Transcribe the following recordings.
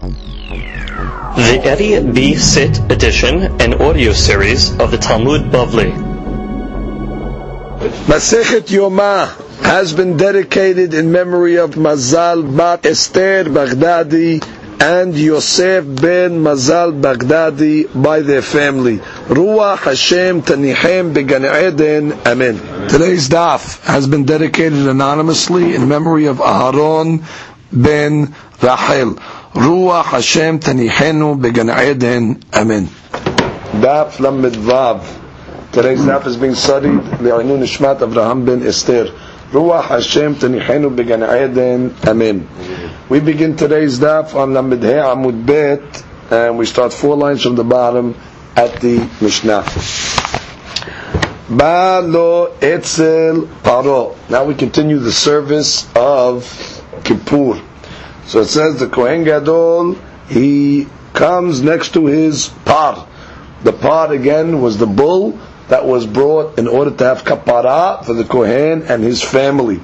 The Eddie B. Sit edition and audio series of the Talmud Bavli. Masechet Yoma has been dedicated in memory of Mazal Bat Esther Baghdadi and Yosef ben Mazal Baghdadi by their family. Ruach Hashem Tanichem Began Eden. Amen. Today's daf has been dedicated anonymously in memory of Aharon ben Rachel. Ruach Hashem Tanichenu Began Eden. Amen. Daf Lamed Vav. Today's daf is being studied Le'inu Nishmat Avraham ben Esther. Ruach Hashem Tanichenu Began Eden. Amen. We begin today's daf on Lamed He Bet, and we start four lines from the bottom at the Mishnah. Ba lo etzel paro. Now we continue the service of Kippur. So it says the Kohen Gadol, he comes next to his par. The par again was the bull that was brought in order to have kapara for the Kohen and his family.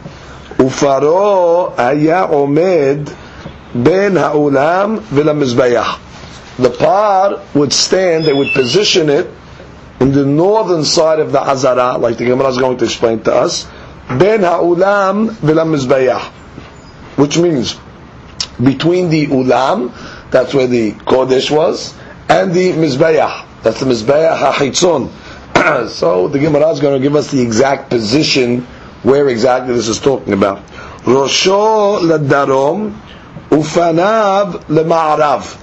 Ufaro ayah omed ben ha'ulam v'lamizbayah. The par would stand, they would position it in the northern side of the Azara, like the Gemara is going to explain to us, ben ha'ulam v'lamizbayah. Which means, between the ulam, that's where the Kodesh was, and the Mizbeach, that's the Mizbeach HaChitzon. so the Gemara is going to give us the exact position where exactly this is talking about. Rosho ladarom ufanav lema'arav,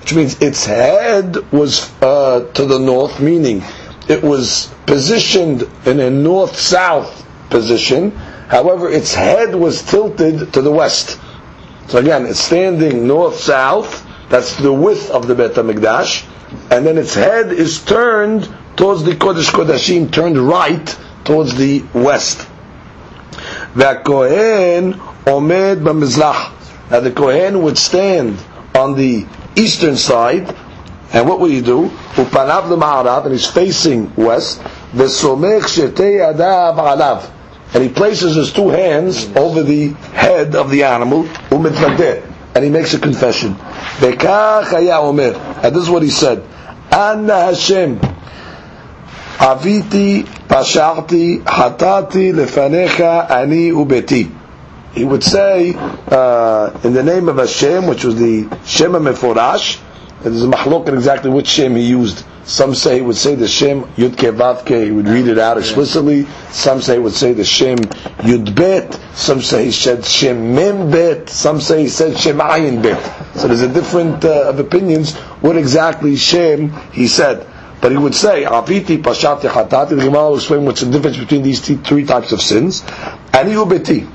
which means its head was uh, to the north, meaning it was positioned in a north-south position. However, its head was tilted to the west. So again, it's standing north-south. That's the width of the Beit Hamikdash, and then its head is turned towards the Kodesh Kodashim, turned right towards the west. והכהן עומד במזרח. Now the Kohen would stand on the eastern side, and what will he do? ופניו למערב, and he's facing west, וסומך שתי ידיו עליו. and he places his two hands over the head of the animal, umitnadeh, and he makes a confession. And this is what he said. Anna Hashem, aviti, pasharti, hatati, lefanecha, ani ubeti. He would say, uh, in the name of Hashem, which was the Shem HaMeforash, there's a mahlok exactly which Shem he used. Some say he would say the Shem Yud Vavke, he would read it out explicitly. Some say he would say the Shem Yud Bet. Some say he said Shem Mem Bet. Some say he said Shem Ayin Bet. So there's a different uh, of opinions what exactly Shem he said. But he would say, Aviti Pashati Hatati. The Gemara will explain what's the difference between these three types of sins. Ani Ubeti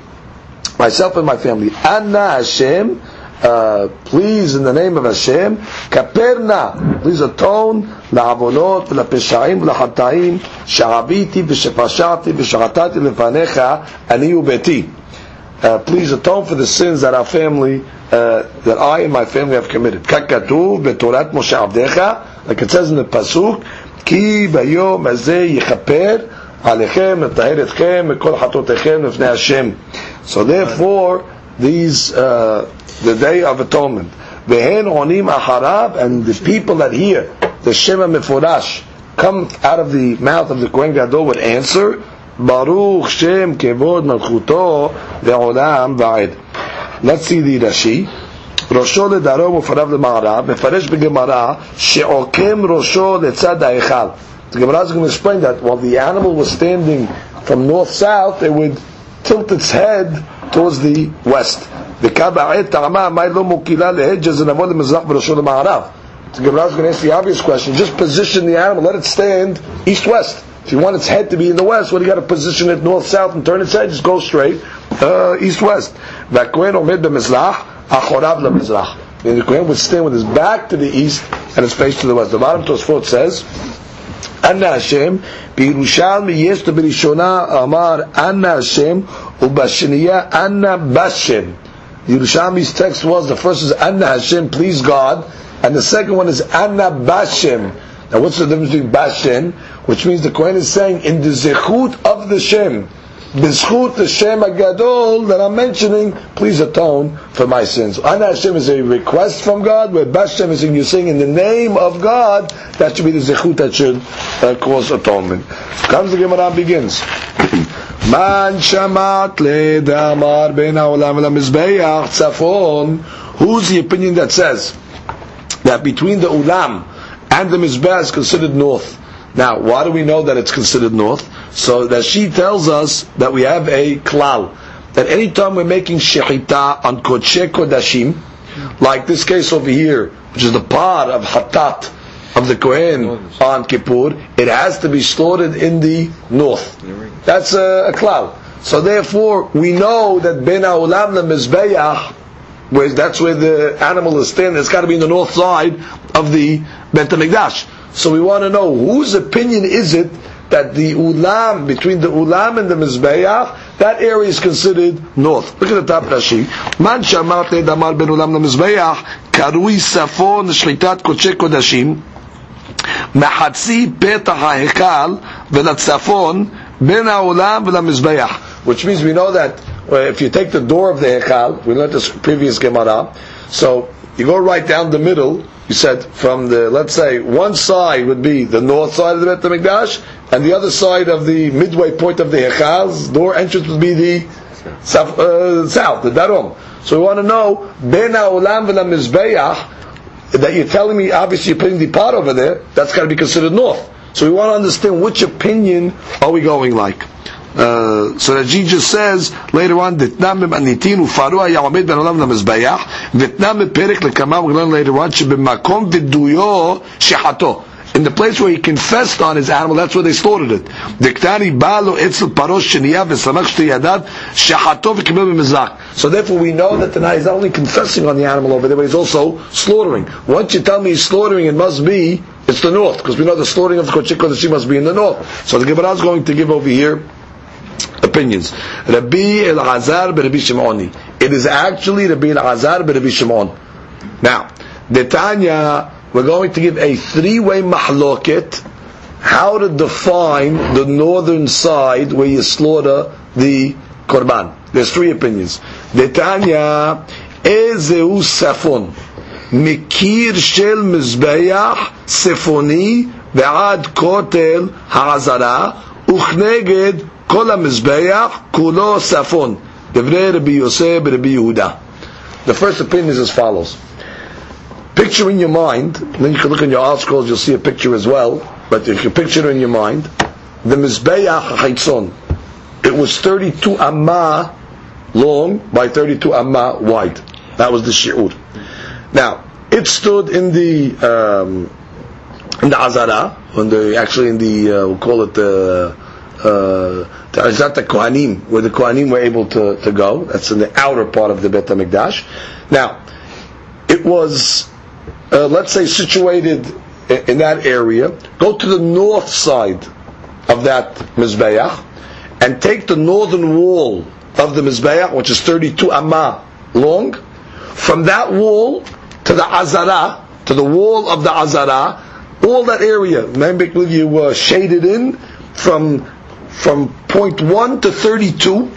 myself and my family. Anna Hashem, uh, please in the name of Hashem, kaperna, please atone לעוונות ולפשעים ולחטאים שעביתי ושפשעתי ושחטאתי לפניך אני וביתי. Uh, please atone for the sins that our family, uh, that I and my family have committed. ככתוב בתורת משה עבדיך, like it says in the pasuk, כי ביום הזה יכפר עליכם, לטהר אתכם מכל חטאותיכם לפני השם. So therefore, these uh, the Day of Atonement. Vehen onim aharab, and the people that hear the Shem HaMeforash come out of the mouth of the Kohen Gadol would answer, Baruch Shem Kevod Malchuto Le'olam Va'ed. Let's see the Rashi. ראשו לדרום ופניו למערב, מפרש בגמרא שעוקם ראשו לצד ההיכל. The Gemara is going to explain that while the animal was standing from north-south, it would tilt its head towards the west. The טעמה, מה לא מוקילה להג'ה, זה לבוא למזרח בראשו למערב. The Gemara is going to ask the obvious question. Just position the animal, let it stand east-west. If you want its head to be in the west, what do you got to position it north-south and turn its head? Just go straight uh, east-west. והכהן עומד במזרח, אחוריו למזרח. And the Kohen would stand with his back to the east and his face to the west. The bottom Tosfot says, אנא השם, בירושלמי יש בראשונה אמר אנא השם, Ubashiniya Anna Bashem. Yerushalmi's text was the first is Anna Hashem, please God, and the second one is Anna Bashem. Now, what's the difference between Bashem, which means the Kohen is saying in the zechut of the Shem, b'zchut the Shem Agadol that I'm mentioning, please atone for my sins. Anna Hashem is a request from God, where Bashem is in you sing in the name of God. That should be the zechut that should uh, cause atonement. Comes the Gemara begins. Who's the opinion that says that between the ulam and the mizbeach is considered north? Now, why do we know that it's considered north? So that she tells us that we have a klal. That any time we're making shechita on kodshe kodashim, like this case over here, which is the part of hatat of the Kohen on Kippur, it has to be slaughtered in the north. That's a, a klal. So therefore, we know that Ben Aulam Mizbeach, where that's where the animal is standing, it's got to be in the north side of the Bet HaMikdash. So we want to know whose opinion is it that the ulam between the ulam and the mizbeach that area is considered north. Look at the top Rashi. Man shamarte damar ben ulam lemizbeach karui safon shlitat kodesh kodashim. מחצי פתח ההיכל ולצפון בין העולם ולמזבח. Which means we know that uh, if you take the door of the Hekal, we learned this previous Gemara, so you go right down the middle, you said from the, let's say, one side would be the north side of the Bet HaMikdash, and the other side of the midway point of the Hechal's door entrance would be the south, uh, south the Darom. So we want to know, Ben HaOlam Mizbeach, that you're telling me, obviously you're putting the pot over there, that's got to be considered north. So we want to understand which opinion are we going like. Uh, so that Jesus says later on, "Ditnam anitin ufaru hayamed ben olam lemizbayach, vitnam perek lekama." We learn later on, "Shebemakom viduyo shehato." In the place where he confessed on his animal, that's where they slaughtered it. Diktani balo etzel parosh sheniyav v'samach b'mizak. So therefore, we know that the night is not only confessing on the animal over there, but he's also slaughtering. Once you tell me he's slaughtering, it must be it's the north, because we know the slaughtering of the kochik kodeshi must be in the north. So the Gemara is going to give over here opinions. Rabbi El-Azar Rabbi Shimoni. It is actually Rabbi El-Azar Rabbi Shimon. Now, the Tanya, we're going to give a three-way mahloket, how to define the northern side where you slaughter the korban. There's three opinions. The Tanya, Ezeu Safon. מקיר של מזבח צפוני ועד כותל העזרה וכנגד כל המזבח כולו ספון. דברי רבי יוסף ורבי יהודה. The first opinion is as follows. Picture in your mind, then you can look in your articles, you'll see a picture as well, but if you picture in your mind, the Mizbeach HaChaitzon, it was 32 amma long by 32 amma wide. That was the shi'ur. Now, it stood in the um, in the Azara, the actually in the uh, we'll call it the uh, the Azat Kohanim, where the Kohanim were able to, to go. That's in the outer part of the Bet Hamikdash. Now, it was uh, let's say situated in, that area. Go to the north side of that mizbeach and take the northern wall of the mizbeach, which is 32 amma long. From that wall to the Azara, to the wall of the Azara, all that area, remember you were shaded in from from point 1 to 32,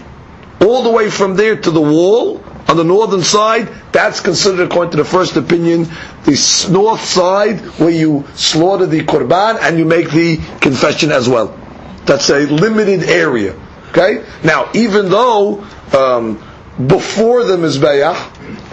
all the way from there to the wall on the northern side, that's considered, according to the first opinion, the north side where you slaughter the korban and you make the confession as well. That's a limited area. Okay? Now, even though um, before the Mizbeach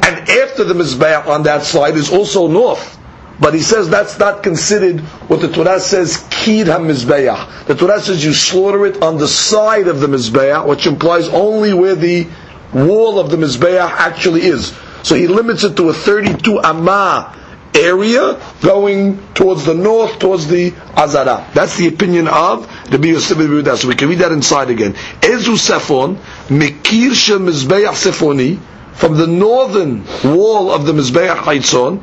and after the Mizbeach on that side is also north. But he says that's not considered what the Torah says, Kid HaMizbeach. The Torah says you slaughter it on the side of the Mizbeach, which implies only where the wall of the Mizbeach actually is. So he limits it to a 32 Amma area going towards the north, towards the Azara. That's the opinion of Rabbi Yosef Rabbi So we can read that inside again. Ezu Safon, Mekir Shel Mizbeach Sefoni, from the northern wall of the Mizbeach Haitzon,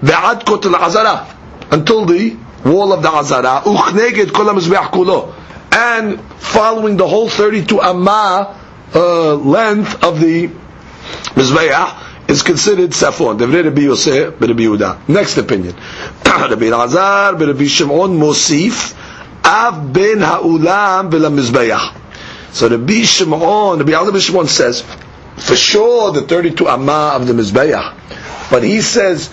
Ve'ad Kotel Azara, until the wall of the Azara, Uchneged Kol Mizbeach Kulo, and following the whole 32 Amma uh, length of the Mizbeach, is considered Safon. Rabbi Rabbi. Next opinion. Rabbi Elazar, Rabbi Shimon, Mosif, Av ben ha'ulam v'lamizbeach. So the Bishimon, the Bialda Bishimon says, for sure the 32 amma of the Mizbeach. But he says,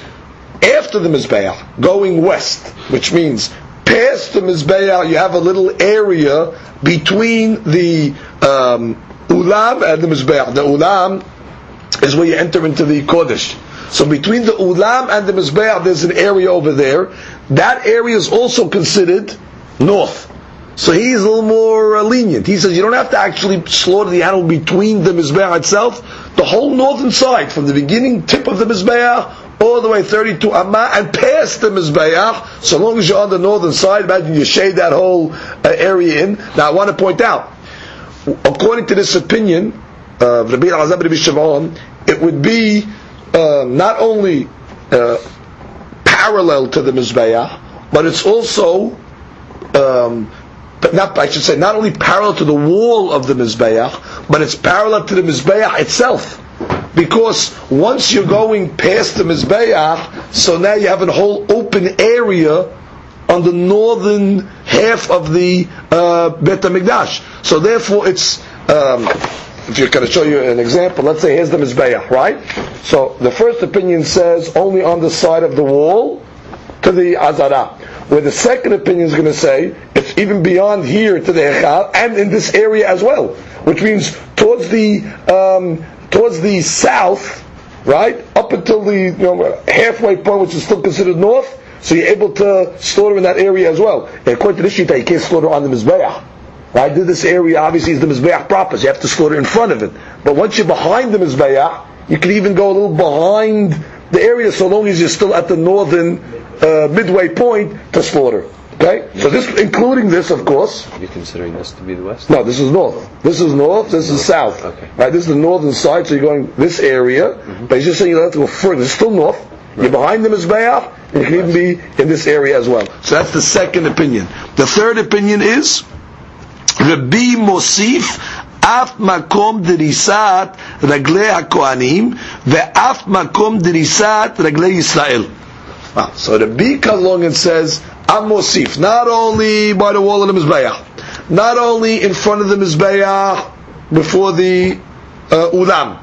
after the Mizbeach, going west, which means past the Mizbeach, you have a little area between the um, Ulam and the Mizbeach. The Ulam is where you enter into the Kodesh. So between the Ulam and the Mizbeach, there's an area over there. That area is also considered north. So he's a little more uh, lenient. He says you don't have to actually slaughter the animal between the Mizbeach itself. The whole northern side, from the beginning tip of the Mizbeach all the way 32 Amma and past the Mizbeach, so long as you're on the northern side, imagine you shade that whole uh, area in. Now I want to point out, according to this opinion, uh, Rabbi Azab Rabbi Shavon, it would be uh, not only uh, parallel to the Mizbeach, but it's also um, but not I should say not only parallel to the wall of the mizbeach, but it's parallel to the mizbeach itself. Because once you're going past the mizbeach, so now you have a whole open area on the northern half of the uh, Bet Hamikdash. So therefore, it's um, if you're going to show you an example, let's say here's the mizbeach, right? So the first opinion says only on the side of the wall to the azara. Where the second opinion is going to say it's even beyond here to the Echal and in this area as well, which means towards the um, towards the south, right, up until the you know, halfway point, which is still considered north. So you're able to slaughter in that area as well. And according to this shita, you can't slaughter on the mizbeach. Right? This area obviously is the mizbeach proper, so you have to slaughter in front of it. But once you're behind the mizbeach, you can even go a little behind the area, so long as you're still at the northern uh, midway point to slaughter. Okay, so this, including this, of course. You're you considering this to be the west? No, this is north. This is north. This is south. Okay. Right. This is the northern side. So you're going this area, but he's just saying you don't have to go further. It's still north. You're behind the mizbeach, and you can even be in this area as well. So that's the second opinion. The third opinion is Rabbi Mosif אף מקום דריסת רגלי הכהנים ואף מקום דריסת רגלי ישראל. Wow. So the B comes along and says, I'm Mosif, not only by the wall of the Mizbeach, not only in front of the Mizbeach before the uh, Ulam,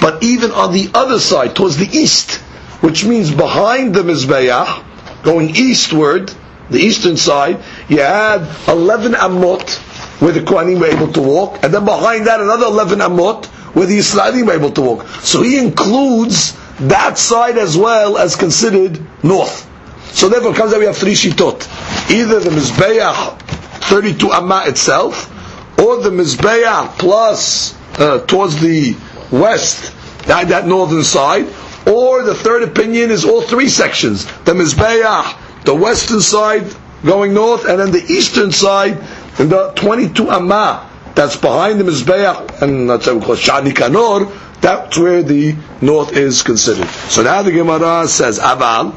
but even on the other side, towards the east, which means behind the Mizbeach, going eastward, the eastern side, you had 11 Amot where the Kohanim were able to walk, and then behind that another 11 Amot where the Israelim were able to walk. So he includes that side as well as considered north. So therefore, comes out we have three shitot: either the mizbeach 32 amma itself, or the mizbeach plus uh, towards the west, that, that northern side, or the third opinion is all three sections: the mizbeach, the western side going north, and then the eastern side, and the 22 amma that's behind the mizbeach, and that's what we call shani kanor. That's where the north is considered. So now the Gemara says, Aval,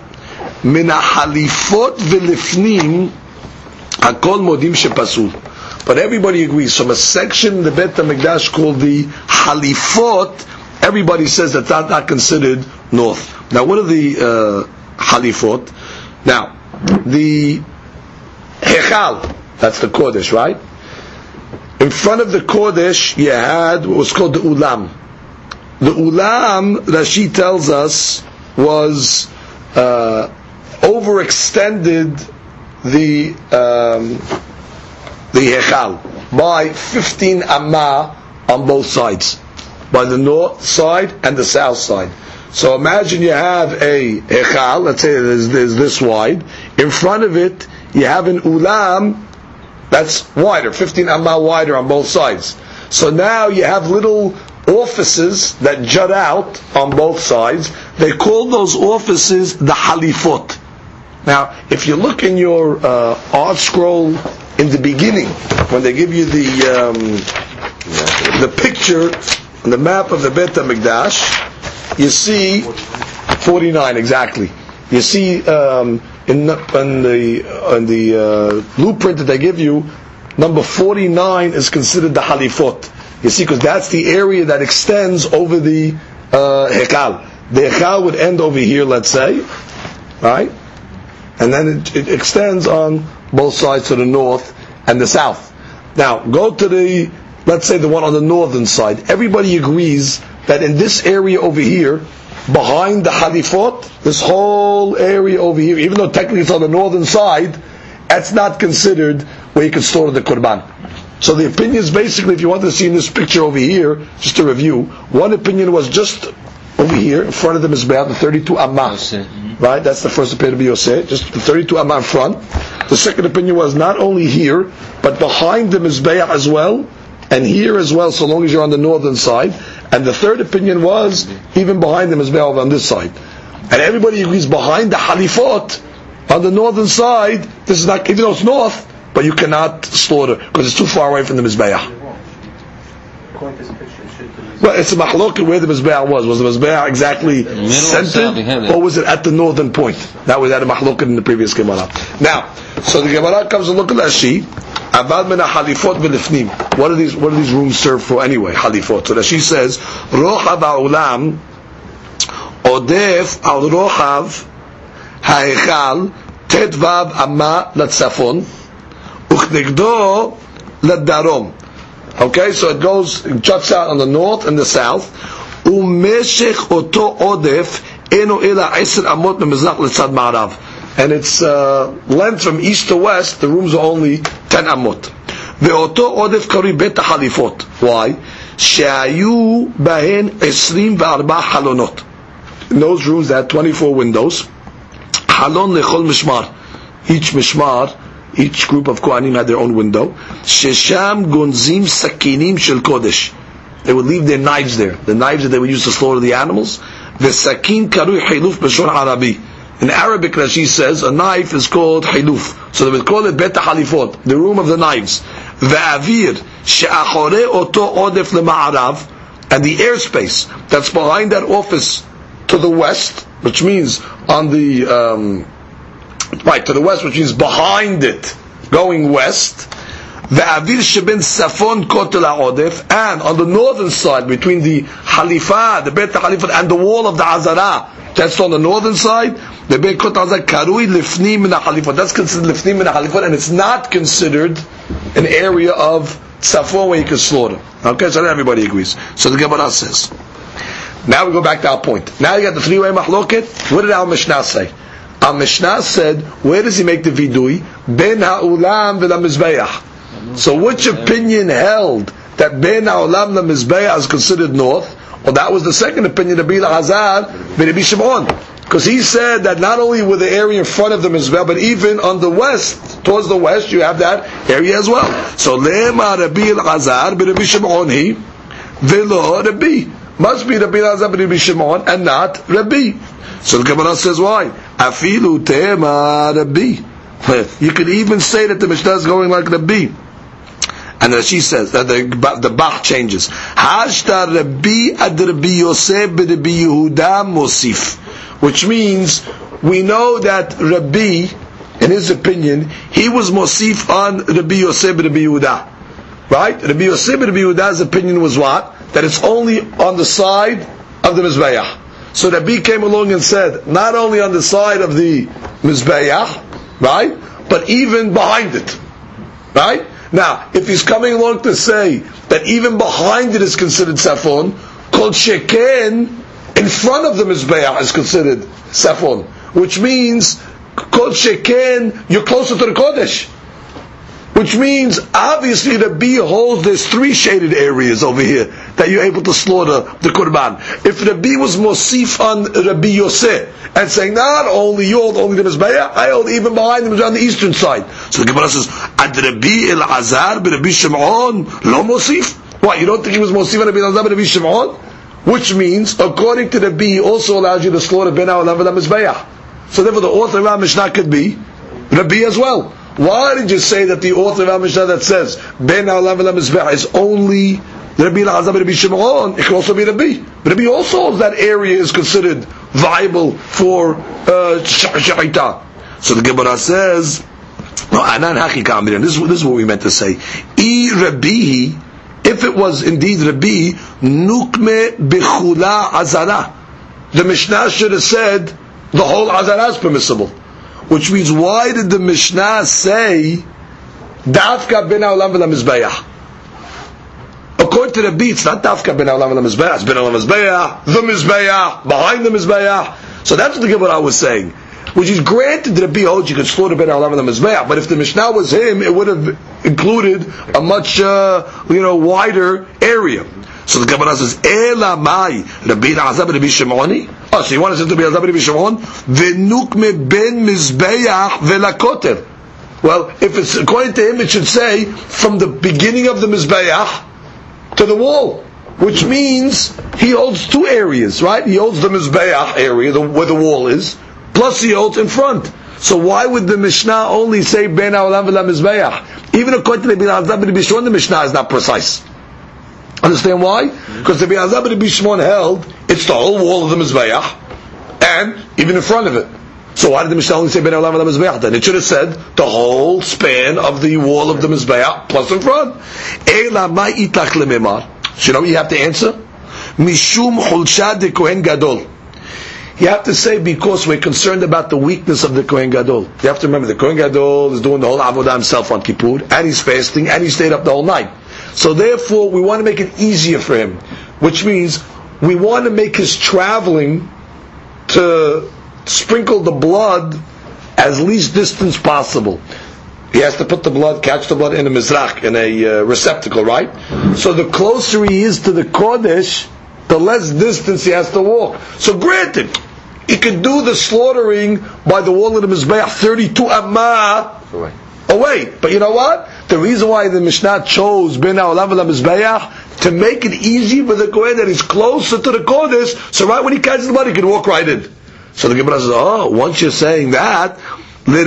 min halifot v'lifnim, hakol modim shepasul. But everybody agrees. From a section in the Bet HaMikdash called the halifot, everybody says that that's not considered north. Now, what are the uh, halifot? Now, the hechal, that's the Kodesh, right? In front of the Kodesh, you had what was called the Ulam. The Ulam, Rashi tells us, was uh, overextended the um, the Hechal by 15 amma on both sides, by the north side and the south side. So imagine you have a Hechal, let's say there's, there's this wide. In front of it, you have an Ulam that's wider, 15 amma wider on both sides. So now you have little offices that jut out on both sides. They call those offices the halifot. Now, if you look in your uh, ArtScroll in the beginning, when they give you the um, the picture, the map of the Bet Hamikdash, you see 49 exactly. You see um, in, the, in the in the uh, blueprint that they give you, number 49 is considered the halifot. You see, because that's the area that extends over the uh, hekal. The hekal would end over here, let's say, right? And then it, it extends on both sides to the north and the south. Now, go to the let's say the one on the northern side, everybody agrees that in this area over here, behind the halifot, this whole area over here, even though technically it's on the northern side, that's not considered where you can store the Qurban. So the opinions basically, if you want to see in this picture over here, just to review, one opinion was just over here, in front of the Mizbeach, the 32 Amma. Mm-hmm. Right? That's the first opinion of Yosef, just the 32 Amma in front. The second opinion was not only here, but behind the Mizbeach as well, and here as well, so long as you're on the northern side. And the third opinion was even behind the Mizbeach on this side. And everybody agrees behind the Halifot, on the northern side, this is not, even though it's north, but you cannot slaughter, because it's too far away from the Mizbeach. Well, it's a mahlok where the mizbeach was. Was the mizbeach exactly centered, or was it at the northern point? That was at a mahlok in the previous Gemara. Now, so the Gemara comes and look at Rashi. Avad min halifot v'lifnim. What are these? What do these rooms serve for anyway? Halifot. So Rashi says, rochav ha'olam odef al rochav ha'echal tetvav amma latzafon uchnegdo ladarom. Okay, so it goes, it juts out on the north and the south. Umeshech oto odef eno ela iser amot memizrach letzad ma'arav And its uh, length from east to west, the rooms are only 10 amot. Ve'oto odef kari bet halifot. Why? שהיו בהן 24 חלונות. In those rooms they had 24 windows. חלון לכל משמר. Each משמר each group of Kohanim had their own window. Shesham gonzim sakinim shel kodesh. They would leave their knives there. The knives that they would use to slaughter the animals. V'sakin karui hiluf b'shor Arabi. In Arabic, Rashi says, a knife is called hiluf. So they would call it bet halifot, the room of the knives. Ve'avir she'achore oto odef lema'arav. And the airspace that's behind that office to the west, which means on the um, right to the west, which means behind it, going west. The Avir Shebin Safon Kotel Odef, and on the northern side, between the Halifa, the Bet Halifa, and the wall of the Azara, that's on the northern side, the Bet Kotel Azara, Karui Lifnim Min Halifa, that's considered Lifnim Min Halifa, and it's not considered an area of Safon where you can slaughter. Okay, so everybody agrees. So the Gemara says. Now we go back to our point. Now you got the three-way mahloket. What did our Mishnah say? Our Mishnah said, where does he make the vidui? Ben ha'ulam v'lamizbeach. So which opinion held that ben ha'ulam lamizbeach is considered north? Well, that was the second opinion of Bila Hazar Rabbi Shimon. Because he said that not only with the area in front of the Mizbeach, but even on the west, towards the west, you have that area as well. So, Lema Rabbi Hazar Rabbi Shimon he, Velo Rabbi. Must be Rabbi Hazar Rabbi Shimon and not Rabbi. So the Gemara says why? Afilu tema Rabbi. You could even say that the Mishnah is going like Rabbi. And she says that the the Bach changes. Hashta Rabbi ad Rabbi Yosef Rabbi Yehuda Mosif, which means we know that Rabbi, in his opinion, he was Mosif on Rabbi Yosef Rabbi Yehuda. Right? Rabbi Yosef Rabbi Yehuda's opinion was what? That it's only on the side of the Mizbeach. So Rabbi came along and said, not only on the side of the Mizbeach, right, but even behind it. Right? Now, if he's coming along to say that even behind it is considered Safon, called Sheken, in front of the Mizbeach is considered Safon, which means, called Sheken, you're closer to the Kodesh. Which means, obviously, the bee holds there's three shaded areas over here that you're able to slaughter the Qurban. If the bee was Mosif on Rabbi Yosef and saying, not only you hold only the Mizbeah, I hold even behind them on the eastern side. So the Gemara says, Ad Rabbi El Azar Rabbi Shimon lo Mosif? What, you don't think he was Mosif on Rabbi El Azar Rabbi Shimon? Which means, according to the bee, also allows you to slaughter Ben Ha'olam Mizbeah. So therefore the author of our Mishnah could be Rabbi as well. Why did you say that the author of our Mishnah that says Ben Ha'olam is only Rabbi Elazar Rabbi Shimon, it could also be Rabbi. Rabbi also that area is considered viable for uh. So the Gemara says, no, anan this, this is what we meant to say. Rabbi, if it was indeed Rabbi, nukme bechula azara. The Mishnah should have said the whole azara is permissible. Which means, why did the Mishnah say, Dafka bin Ha'olam v'la according to the beat, it's not Dafka ben Olam Mizbeach, it's ben Olam Mizbeach, the Mizbeach, behind the Mizbeach. So that's what the was saying. Which is granted that Rabbi holds you could slaughter ben Olam the Mizbeach, but if the Mishnah was him, it would have included a much, uh, you know, wider area. So the Gemara says, Ela mai, Rabbi Azab Rabbi Shimoni? Oh, so you want to say to Rabbi Azab Rabbi Shimon? Venukme ben Mizbeach velakoter. Well, if it's according to him, it should say from the beginning of the Mizbeach to the wall, which means he holds two areas, right? He holds the Mizbeach area, the, where the wall is, plus he holds in front. So why would the Mishnah only say Ben Haolam V'la Mizbeach? Even according to the Rabbi Bishon, the Mishnah is not precise. Understand why? Because the Bi'azab Rabbi Shimon held it's the whole wall of the Mizbeach and even in front of it. So why did the Mishnah only say Ben Olam Mizbeach then? It should have said the whole span of the wall of the Mizbeach plus in front. Ela ma itach lememar. So you know what you have to answer? Mishum chulsha de Kohen Gadol. You have to say because we're concerned about the weakness of the Kohen Gadol. You have to remember the Kohen Gadol is doing the whole avodah himself on Kippur, and he's fasting, and he stayed up the whole night. So therefore, we want to make it easier for him, which means we want to make his traveling to sprinkle the blood as least distance possible. He has to put the blood, catch the blood in a mizrak, in a uh, receptacle, right? So the closer he is to the Kodesh, the less distance he has to walk. So granted, he could do the slaughtering by the wall of the Mizbeach 32 amma Oh, away. away. But you know what? The reason why the Mishnah chose Ha'olam Mizbeach to make it easy for the Kohen that he's closer to the Kodesh, so right when he catches the blood, he can walk right in. So the Gemara says, oh, once you're saying that. So I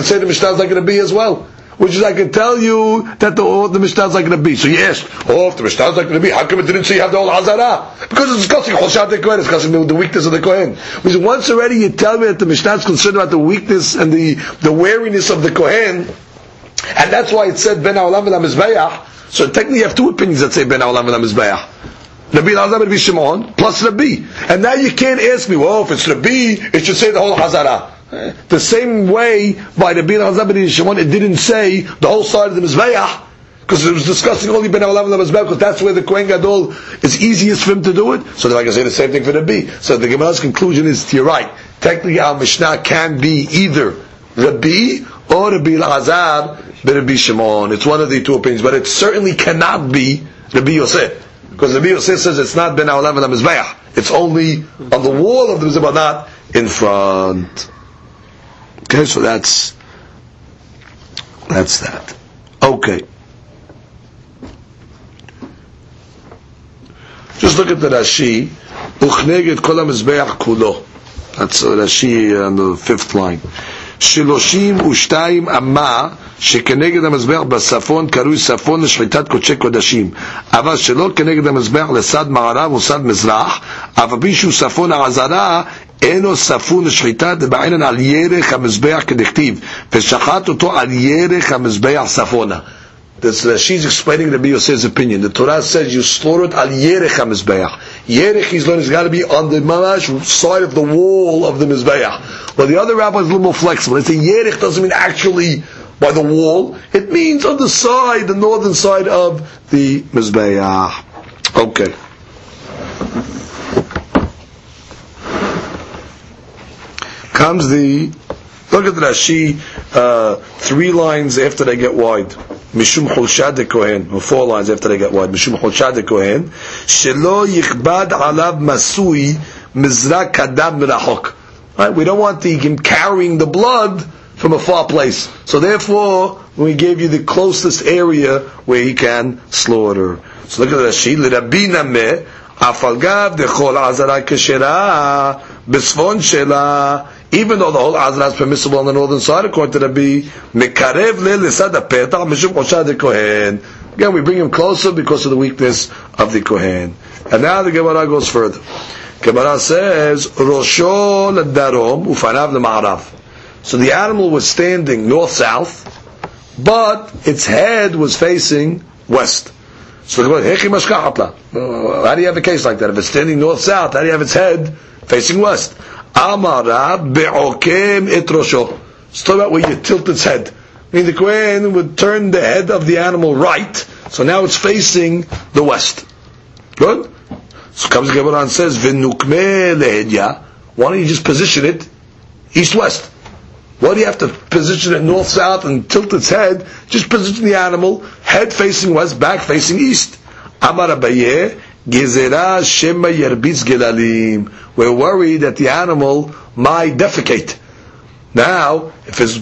say the Mishnah is like going to be as well. Which is, I can tell you that the, the Mishnah is to be. So you asked, oh, if the Mishnah is to be, how come it didn't say you have the whole Hazara? Because it's discussing Choshat Kohen, it's discussing the weakness of the Kohen. Because once already you tell me that the Mishnah is concerned about the weakness and the, the wariness of the Kohen, and that's why it said Ben Ha'olam V'La so technically you have two opinions that say Ben Ha'olam V'La Rabbi Elazar, Rabbi Shimon, plus Rabbi. And now you can't ask me, well, if it's Rabbi, it should say the whole Hazara. The same way by the Elazar, Rabbi Shimon, it didn't say the whole side of the Mizbeach, because it was discussing only Ben Olam Mizbeach, because that's where the Kohen Gadol is easiest for him to do it. So then I can say the same thing for Rabbi. So the Gemara's conclusion is, you're right. Technically, our Mishnah can be either Rabbi or Rabbi Elazar, Rabbi Shimon. It's one of the two opinions, but it certainly cannot be Rabbi Yosef. Because the Yosef says it's not ben and mizbeach. It's only on the wall of the mizbeach, not in front. Okay, so that's that's that. Okay. Just look at the Rashi. Uchneged kol ha-mizbeach kulo. That's Rashi on the fifth line. שלושים ושתיים אמה שכנגד המזבח בצפון קרוי צפון לשחיטת קודשי קודשים אבל שלא כנגד המזבח לצד מערב וצד מזרח אף על פי שהוא צפון העזרה אינו צפון לשחיטה דבעינן על ירך המזבח כדכתיב ושחט אותו על ירך המזבח צפונה That's, uh, she's explaining Rabbi Yosef's opinion. The Torah says you slaughter it al yerech ha-mizbeach. Yerech, he's learning, has got to be on the mamash side of the wall of the mizbeach. Well, the other rabbi is a little more flexible. They say yerech doesn't mean actually by the wall. It means on the side, the northern side of the mizbeach. Okay. Comes the Look at the Rashi, uh, three lines after they get wide. Mishum Cholshad Kohen, or four lines after they get wide. Mishum Cholshad Kohen, Shelo Yichbad Alav Masui Mizrak Kadam Mirachok. Right? We don't want the, him carrying the blood from a far place. So therefore, we gave you the closest area where he can slaughter. So look at the Rashi, L'Rabina Me, Afalgav Dechol Azara Keshera, Besfon Shela, even though the whole Azra is permissible on the northern side, according to Rabbi, Mekarev le lisad petach mishum oshad kohen. Again, we bring him closer because of the weakness of the kohen. And now the Gemara goes further. Gemara says, Rosho darom ufanav ma'arav. So the animal was standing north-south, but its head was facing west. So the Gemara, uh, how do you have a case like that? If it's standing north-south, how do you have its head facing west? Amara be'okem et rosho. It's talking about where you tilt its head. I mean, the Kohen would turn the head of the animal right, so now it's facing the west. Good? So comes the Gemara and says, V'nukme lehedya. Why don't you just position it east-west? Why do you have to position it north-south and tilt its head? Just position the animal, head facing west, back facing east. Amar Abaye, Gezerah Shema Yerbitz Gelalim. We're worried that the animal might defecate. Now, if his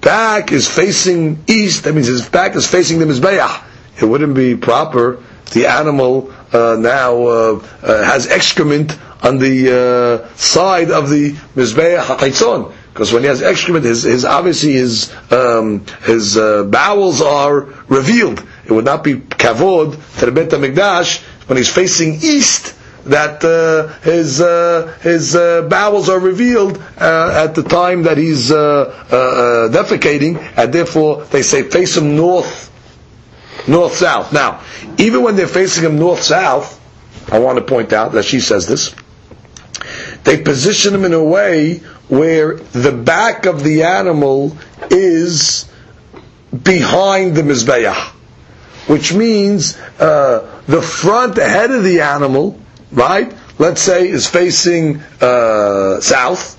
back is facing east, that means his back is facing the Mizbeach. It wouldn't be proper the animal uh, now uh, uh, has excrement on the uh, side of the Mizbeach HaChaitzon. Because when he has excrement, his, his obviously his um, his uh, bowels are revealed. It would not be kavod to the Hamikdash when he's facing east that uh, his uh, his uh, bowels are revealed uh, at the time that he's uh, uh, defecating, and therefore they say face him north, north south. Now, even when they're facing him north south, I want to point out that she says this. They position him in a way where the back of the animal is behind the mizbeach, which means the front, head of the animal right? Let's say is facing uh, south,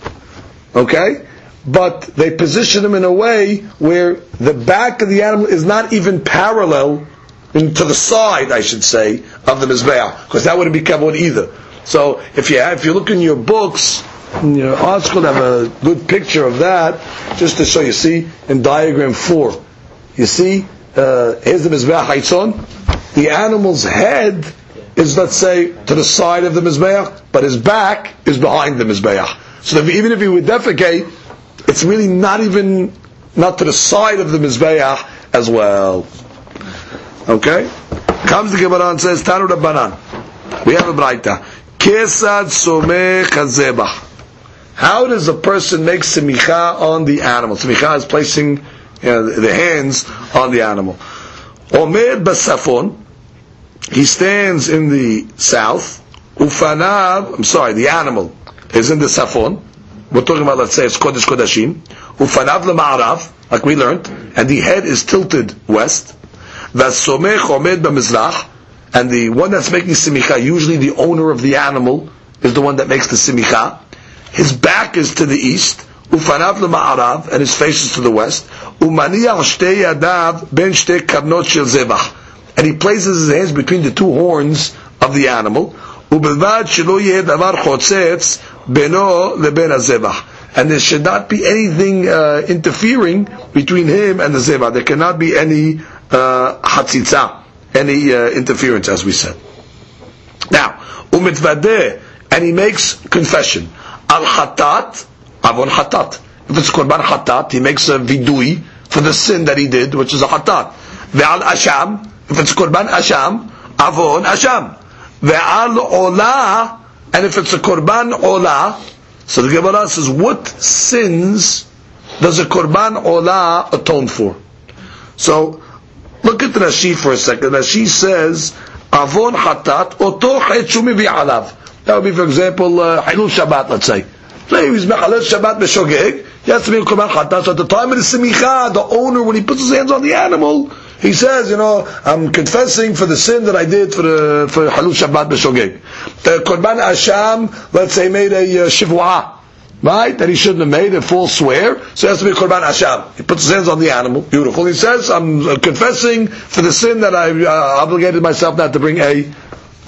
okay? But they position them in a way where the back of the animal is not even parallel to the side, I should say, of the mizbeah, because that wouldn't be kavod either. So if you have, if you look in your books, in your article, have a good picture of that, just to show you. See in diagram four, you see uh, here's the mizbeah haitzon. The animal's head is, let's say, to the side of the Mizbeach, but his back is behind the Mizbeach. So even if he would defecate, it's really not even, not to the side of the Mizbeach as well. Okay? Comes the Gemara and says, Tanu Rabbanan. We have a Braita. Kesad somech hazebach. How does a person make semicha on the animal? Semicha is placing you know, the hands on the animal. Omer basafon, he stands in the south. Ufanav, I'm sorry, the animal is in the safon. We're talking about, let's say, it's Kodesh Kodashim. Ufanav lema'arav, like we learned, and the head is tilted west. Vasomech omed b'mizrach, and the one that's making simicha, usually the owner of the animal, is the one that makes the simicha. His back is to the east. Ufanav lema'arav, and his face is to the west. Umaniach shtei yadav ben shtei karnot shel zebach and he places his hands between the two horns of the animal. And there should not be anything uh, interfering between him and the zeva. There cannot be any uh, hatzitza, any uh, interference, as we said. Now, umitvadeh, and he makes confession. Al hatat, avon hatat. If it's korban hatat, he makes a vidui for the sin that he did, which is a hatat. Ve'al asham, if it's Korban Asham, Avon Asham. Ve'al Olah, and if it's a Korban Olah, so the Gemara says, what sins does a Korban Olah atone for? So, look at Rashi for a second. Rashi says, Avon Hatat, Oto Chaychumi Bi'alav. That would be, for example, uh, Hilul Shabbat, let's say. Say he's Mechalel Shabbat B'Shogeg, he has to be a Korban Hatat. So at the time of the Simicha, the owner, when he puts his hands on the animal, he says, you know, I'm confessing for the sin that I did for the for Halul Shabbat B'Shogeg. The Korban Asham, let's say, made a uh, shivwa, right? That he shouldn't have made a false swear, so it has to be Korban Asham. He puts his hands on the animal, beautiful. He says, I'm uh, confessing for the sin that I uh, obligated myself not to bring a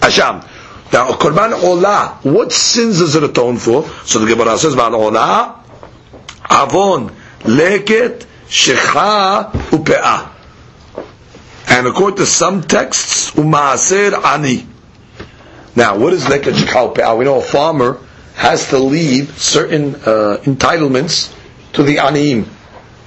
Asham. Now, Korban Olah, what sins does it atone for? So the Gemara says, Ban Olah, Avon, Leket, Shecha, Upe'ah. And according to some texts, umaaser ani. Now, what is leket shekal We know a farmer has to leave certain uh, entitlements to the anim,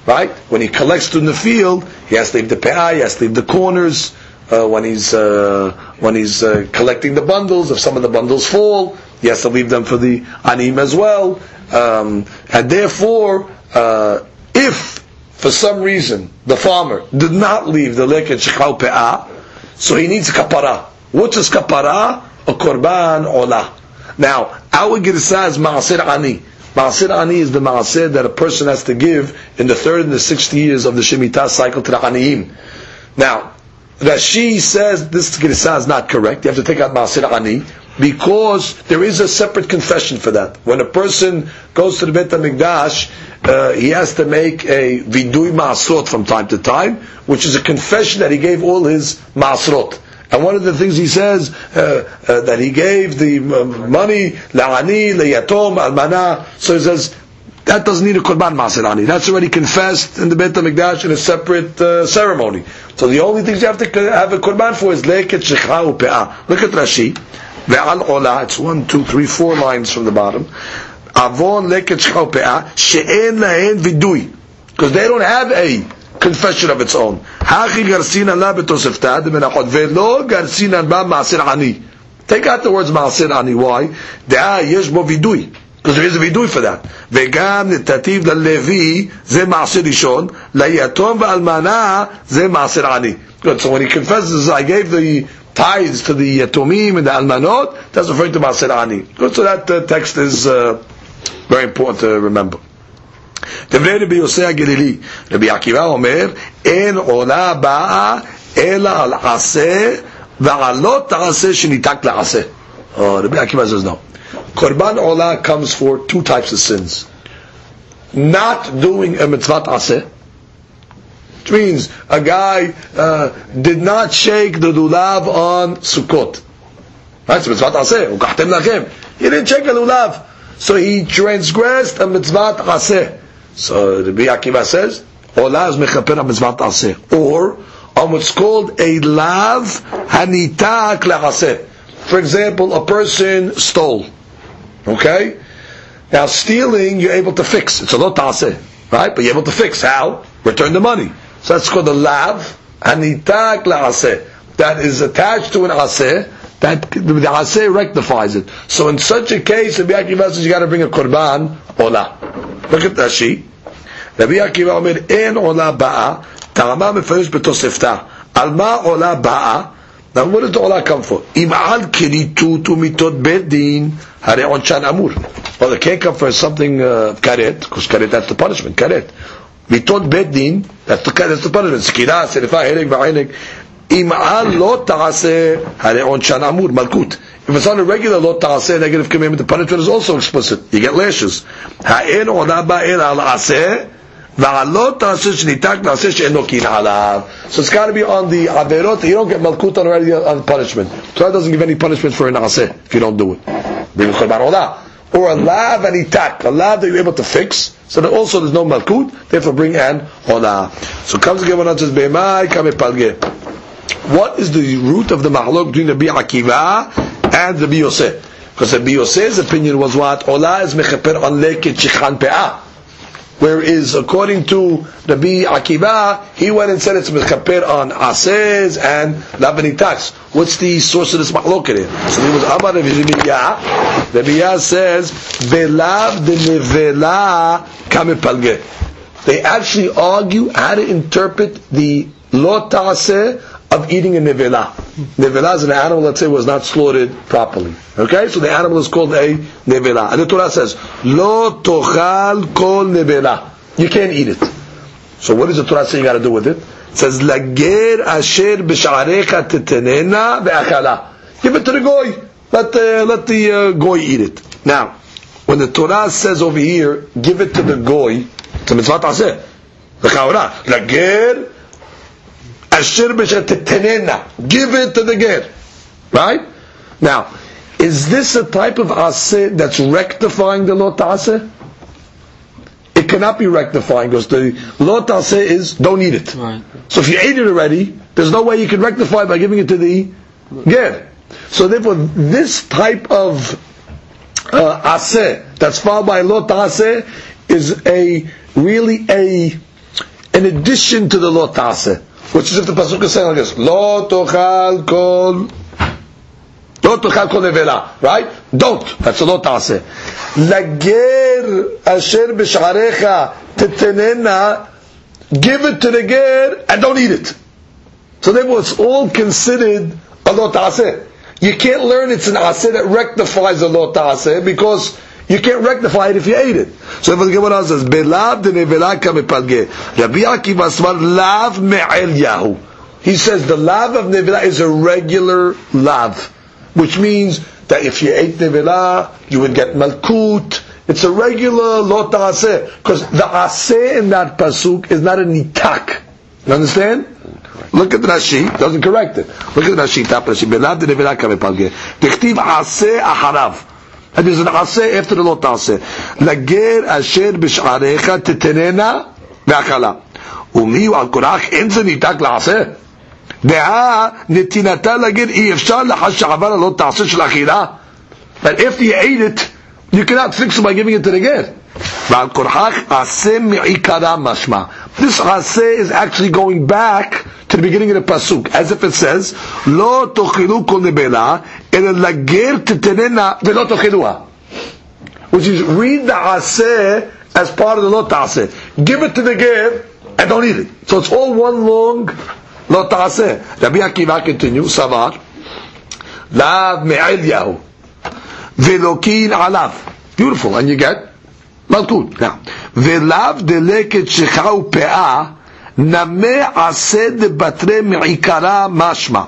right? When he collects in the field, he has to leave the pe'ah, he has to leave the corners. Uh, when he's uh, when he's uh, collecting the bundles, if some of the bundles fall, he has to leave them for the anim as well. Um, and therefore, uh, if for some reason, the farmer did not leave the leket shechal pe'ah, so he needs kapara. What's his kapara? A korban olah. Now, our girsa is ma'asir ani. Ma'asir Ani is the Ma'asir that a person has to give in the third and the sixth years of the Shemitah cycle to the Aniyim. Now, Rashi says this Girsa is not correct. You have to take out Ma'asir Ani because there is a separate confession for that. When a person goes to the Beit HaMikdash, uh, he has to make a vidui ma'asrot from time to time, which is a confession that he gave all his ma'asrot. And one of the things he says uh, uh, that he gave the money la'ani, le'yatom, almana. So he says that doesn't need a korban maserani. That's already confessed in the Beit Hamikdash in a separate uh, ceremony. So the only things you have to have a korban for is leket shechha u'pe'ah. Look at Rashi. Ve'al ola. It's one, two, three, four lines from the bottom. Avon leket shechha u'pe'ah she'en lahen vidui. Because they don't have a confession of its own. Hachi garsin la betosefta de velo ba maaser ani. Take out the words maserani. Why? De'a yesh bo vidui. Because there is a vidui for that. וגם נתתיו ללוי זה מעשר ראשון, ליתום ואלמנה זה מעשר עני. Good. So when he confesses, I gave the tithes to the yatomim and the almanot, that's referring to maaser ani. Good. So that uh, text is uh, very important to remember. דברי רבי יוסי הגלילי, רבי עקיבא אומר, אין עולה באה אלא על עשה ועל לא תעשה שניתק לעשה. רבי עקיבא says no. Korban Olah comes for two types of sins. Not doing a mitzvah aseh, which means a guy uh, did not shake the lulav on Sukkot. So mitzvah aseh. He didn't shake the lulav. So he transgressed a mitzvah aseh. So the Akiva says, Ola is mechaper mitzvah aseh. Or, on what's called a lav hanitak le'aseh. For example, a person stole. Okay? Now stealing, you're able to fix. It's a lotase, right? But you're able to fix. How? Return the money. So that's called a lav anitak laase. That is attached to an aseh. That the aseh rectifies it. So in such a case, Rabbi Akiva says you got to bring a korban ola. Look at Rashi. Rabbi Akiva Omer en ola ba'a. Ta'ama mefarish betosefta. alma ola ba'a. עולה come for? אם על כריתות ומיתות בית דין, הרי עונשן אמור. Well, it can't come for something uh, karet, because karet that's the punishment, karet. מיתות בית דין, that's the, that's the punishment. סקילה, שרפה, הרג וענג. אם על לא תעשה, הרי עונשן אמור, מלכות. If it's on a regular lot ta'aseh, negative commandment, the punishment is also explicit. You get lashes. Ha'en ona ba'el al aseh, So it's got to be on the averot. You don't get malkut on already on punishment. Torah doesn't give any punishment for an aseh if you don't do it. Or a lav and itak, a lav that you're able to fix, so that also there's no malkut, therefore bring an olah. So comes again when it says, Be'mai. What is the root of the mahlok between the Bi'akiva and the Yosef. Because the Yosef's opinion was what? Ola is mechaper on leket shichan pe'ah. Whereas according to Rabbi Akiva, he went and said it's mechaper on asez and lavanitax. What's the source of this machloket So he was Amar Rabbi Yah. Rabbi says, Belav de nevela. They actually argue how to interpret the lo of eating a nevela. Nevela is an animal, let's say, was not slaughtered properly. Okay, so the animal is called a nevela. And the Torah says, Lo tochal kol nevela. You can't eat it. So what does the Torah say you got to do with it? It says, Lager asher b'sha'arecha tetenena ve'achala. Give it to the goy. Let the, let the uh, goy eat it. Now, when the Torah says over here, give it to the goy, it's a mitzvah ta'aseh. The chaura. Lager Asher b'shetetenena. Give it to the ger. Right? Now, is this a type of aseh that's rectifying the lot aseh? It cannot be rectifying because the lot aseh is don't eat it. Right. So if you ate it already, there's no way you can rectify by giving it to the ger. So therefore, this type of uh, aseh that's followed by lot aseh is a really a an addition to the lot aseh. Which is if the pasuk is saying like this: Lo tochal kol, lo tochal kol nevela. Right? Don't. That's a lo taaseh. Lager asher b'sharecha tetenena. Give it to the ger and don't eat it. So therefore, it's all considered a lo taaseh. You can't learn it's an aseh that rectifies a lo taaseh because you can't rectify it if you ate it. So if the Gemara says, Belav de nevela kamepalge, Rabbi Akiva Asmar lav me'el yahu. He says the lav of nevela is a regular lav, which means that if you ate nevela, you would get malkut. It's a regular lo ta'aseh. Because the aseh in that pasuk is not a nitak. You understand? Look at the Rashi, doesn't correct it. Look at the Rashi, tap Rashi. Belav de nevela kamepalge. Dichtiv aseh aharav. And there's an aseh after the lo ta'aseh. Lager asher b'sh'arecha tetenena ve'akala. ומיהו על כורח אין זה ניתק לעשה? דעה נתינתה לגר אי אפשר לחש שעבר לא תעשה של אכילה? But if you ate it, you cannot fix it by giving it to the ger. ועל כורחך עשה מעיקרה משמע. This עשה is actually going back to the beginning of the pasuk, as if it says, לא תאכלו כל נבלה, אלא לגר תתננה ולא תאכלוה. Which is, read the עשה as part of the לא תעשה. Give it to the ger, and don't eat it. So it's all one long לא תעשה. רבי עקיבא continue, סבר, לאו מעל יהו, ולוקין עליו. Beautiful, and you get מלכות. Now, ולאו דלקת שכה ופאה, נמה עשה דבטרי מעיקרה משמע.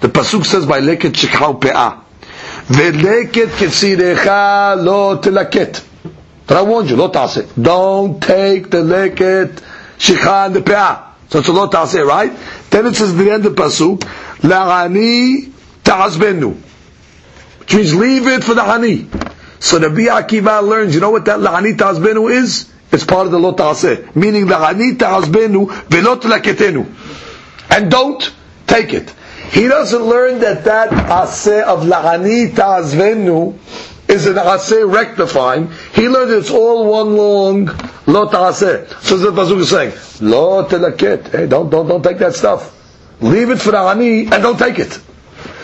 The pasuk says by leket shikhau pe'ah. Ve'leket ketzirecha lo telaket. But I warned you, lo ta'aseh. Don't take the leket shikha and the pe'ah. So it's a lo right? Then it says the end of the pasuk, la'ani ta'azbenu. Which means leave it for the honey. So the Akiva learns, you know what that la'ani ta'azbenu is? It's part of the lo ta'aseh. Meaning la'ani ta'azbenu ve'lot telaketenu. And don't take it. He doesn't learn that that aseh of la'ani ta'azvenu is an aseh rectifying. He learned it's all one long lo ta'aseh. So the pasuk is saying, lo telaket. Hey, don't, don't, don't take that stuff. Leave it for the ani and don't take it.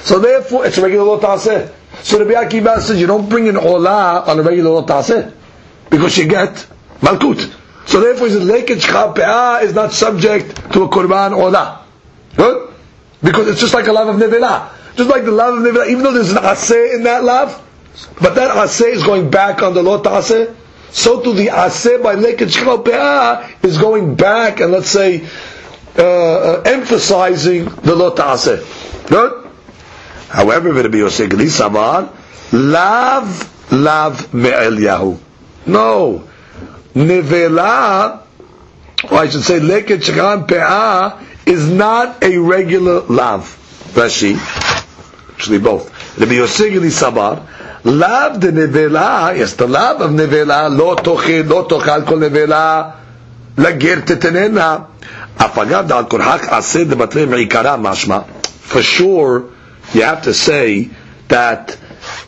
So therefore, it's a regular lo ta'aseh. So the Akiva says you don't bring an olah on a regular lo ta'aseh because you get malkut. So therefore, he says shcha is not subject to a korban olah. Good? Because it's just like a love of nevela. Just like the love of nevela, even though there's an aseh in that love, but that aseh is going back on the lo ta'aseh. So to the aseh by leked shcha is going back and let's say uh, uh, emphasizing the lo ta'aseh. Good? However, Rabbi Yosef Gli Savar, lav, lav me'el Yahu. No. Nevela, or I should say, leket shekhan pe'ah, is not a regular lav. Rashi, actually both. Rabbi Yosef Gli Savar, lav de nevela, yes, the lav of nevela, lo tochel, lo tochal kol nevela, לגר תתננה, אף אגב דעל כורחך עשה דבטרי מעיקרה משמע, for sure, you have to say that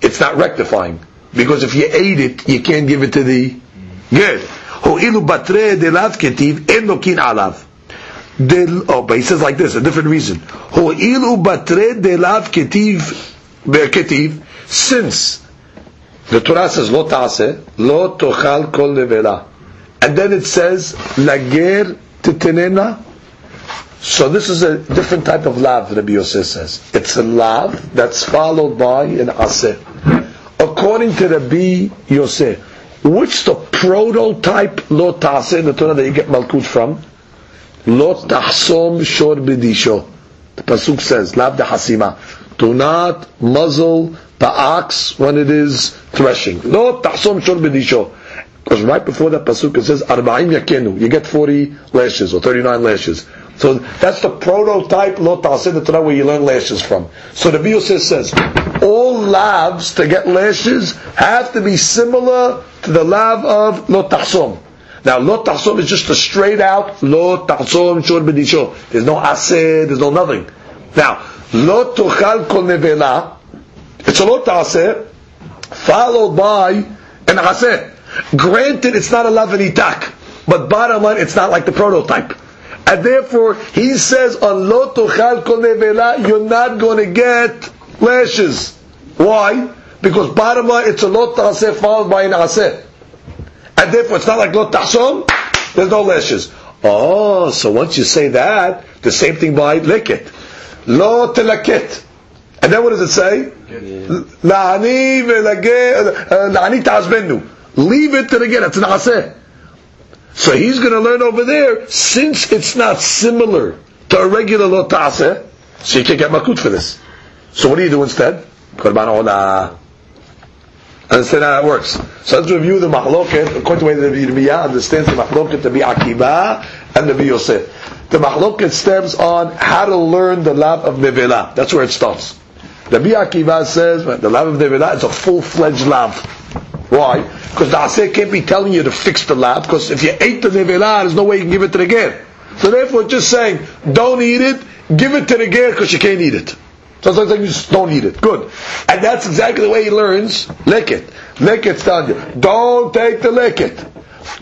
it's not rectifying. Because if you ate it, you can't give it to the good. Ho'ilu batre delav ketiv en lokin alav. Oh, but he says like this, a different reason. Ho'ilu batre delav ketiv ketiv since the Torah says lo ta'ase, lo tochal kol nevela. And then it says lager titenena so this is a different type of lav, Rabbi Yosef says. It's a lav that's followed by an aseh. According to Rabbi Yosef, which the prototype lo taseh in the Torah that you get malkut from? Lo tahsom shor bidisho. The pasuk says, lav hasima. Do not muzzle the ox when it is threshing. Lo tahsom shor bidisho. Because right before that pasuk it says, arba'im yakenu. You get 40 lashes or 39 lashes. So that's the prototype lo ta'aseh the Torah where you learn lashes from. So the Yosef says, all lavs to get lashes have to be similar to the lav of lo ta'asom. Now lo ta'asom is just a straight out lo ta'asom shor. There's no aseh, there's no nothing. Now, lo tuchal kol nevela, it's a lo ta'aseh, followed by an aseh. Granted, it's not a lav itak, but bottom line, it's not like the prototype. And therefore, he says on lo tuchal kol nevela, you're not going to get lashes. Why? Because bottom line, it's a lo ta'aseh followed by an aseh. And therefore, it's not like lo ta'asom, there's no lashes. Oh, so once you say that, the same thing by leket. Lo telaket. And then what does it say? La'ani uh, la'ani ta'azbenu. Leave it to the get. It's an aseh. So he's going to learn over there, since it's not similar to a regular lo ta'aseh, so you can't get makut for this. So what do you do instead? Korban olah. Understand how that works. So let's review the mahloket according to the way that Yirmiyah understands the mahloket to be Akiva and to be Yosef. The mahloket stems on how to learn the lab of Nevela. That's where it starts. The Akiva says the lab of Nevela is a full-fledged lab. Why? Because the Aseh can't be telling you to fix the lab, because if you ate the Nevela, there's no way you can give it to the Ger. So therefore, just saying, don't eat it, give it to the Ger, because you can't eat it. So it's like you just don't eat it. Good. And that's exactly the way he learns lick it. Lick it, telling you. Don't take the lick it.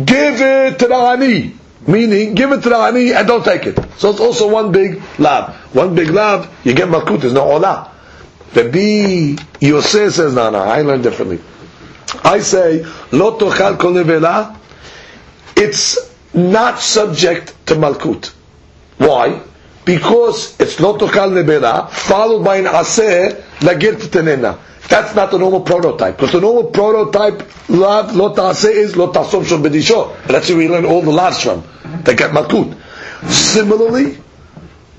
Give it to the ani. Meaning, give it to the ani and don't take it. So it's also one big lab. One big lab, you get malkut, there's no olah. The B, Yosef says, no, no, I learn differently. I say, lo kol it's not subject to malkut. Why? Because it's lo tochal nevela, followed by an aseh, lagir tenena. That's not the normal prototype. Because the normal prototype, lav, lo ta'aseh is lo ta'asom shom bedisho. That's where we learn all the lavs from. They get malkut. Similarly,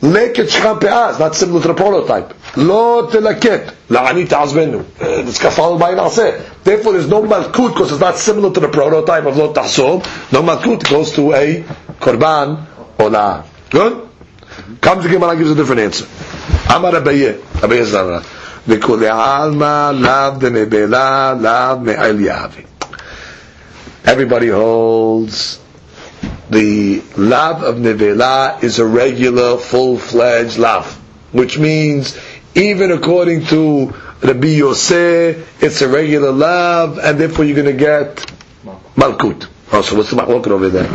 leket shcham pe'ah is not similar to the prototype. Lo telaket, la'ani ta'azbenu. Uh, It's followed by an aseh. Therefore, there's no malkut because it's not similar to the prototype of lo ta'asom. No malkut goes to a korban olah. Good? Comes the Gemara gives a different answer. Amar Abaye, Abaye Zara, v'kule alma. Everybody holds the love of nevela is a regular, full-fledged love. which means even according to Rabbi Yosef, it's a regular love, and therefore you're going to get malkut. Oh, so what's the malkut over there?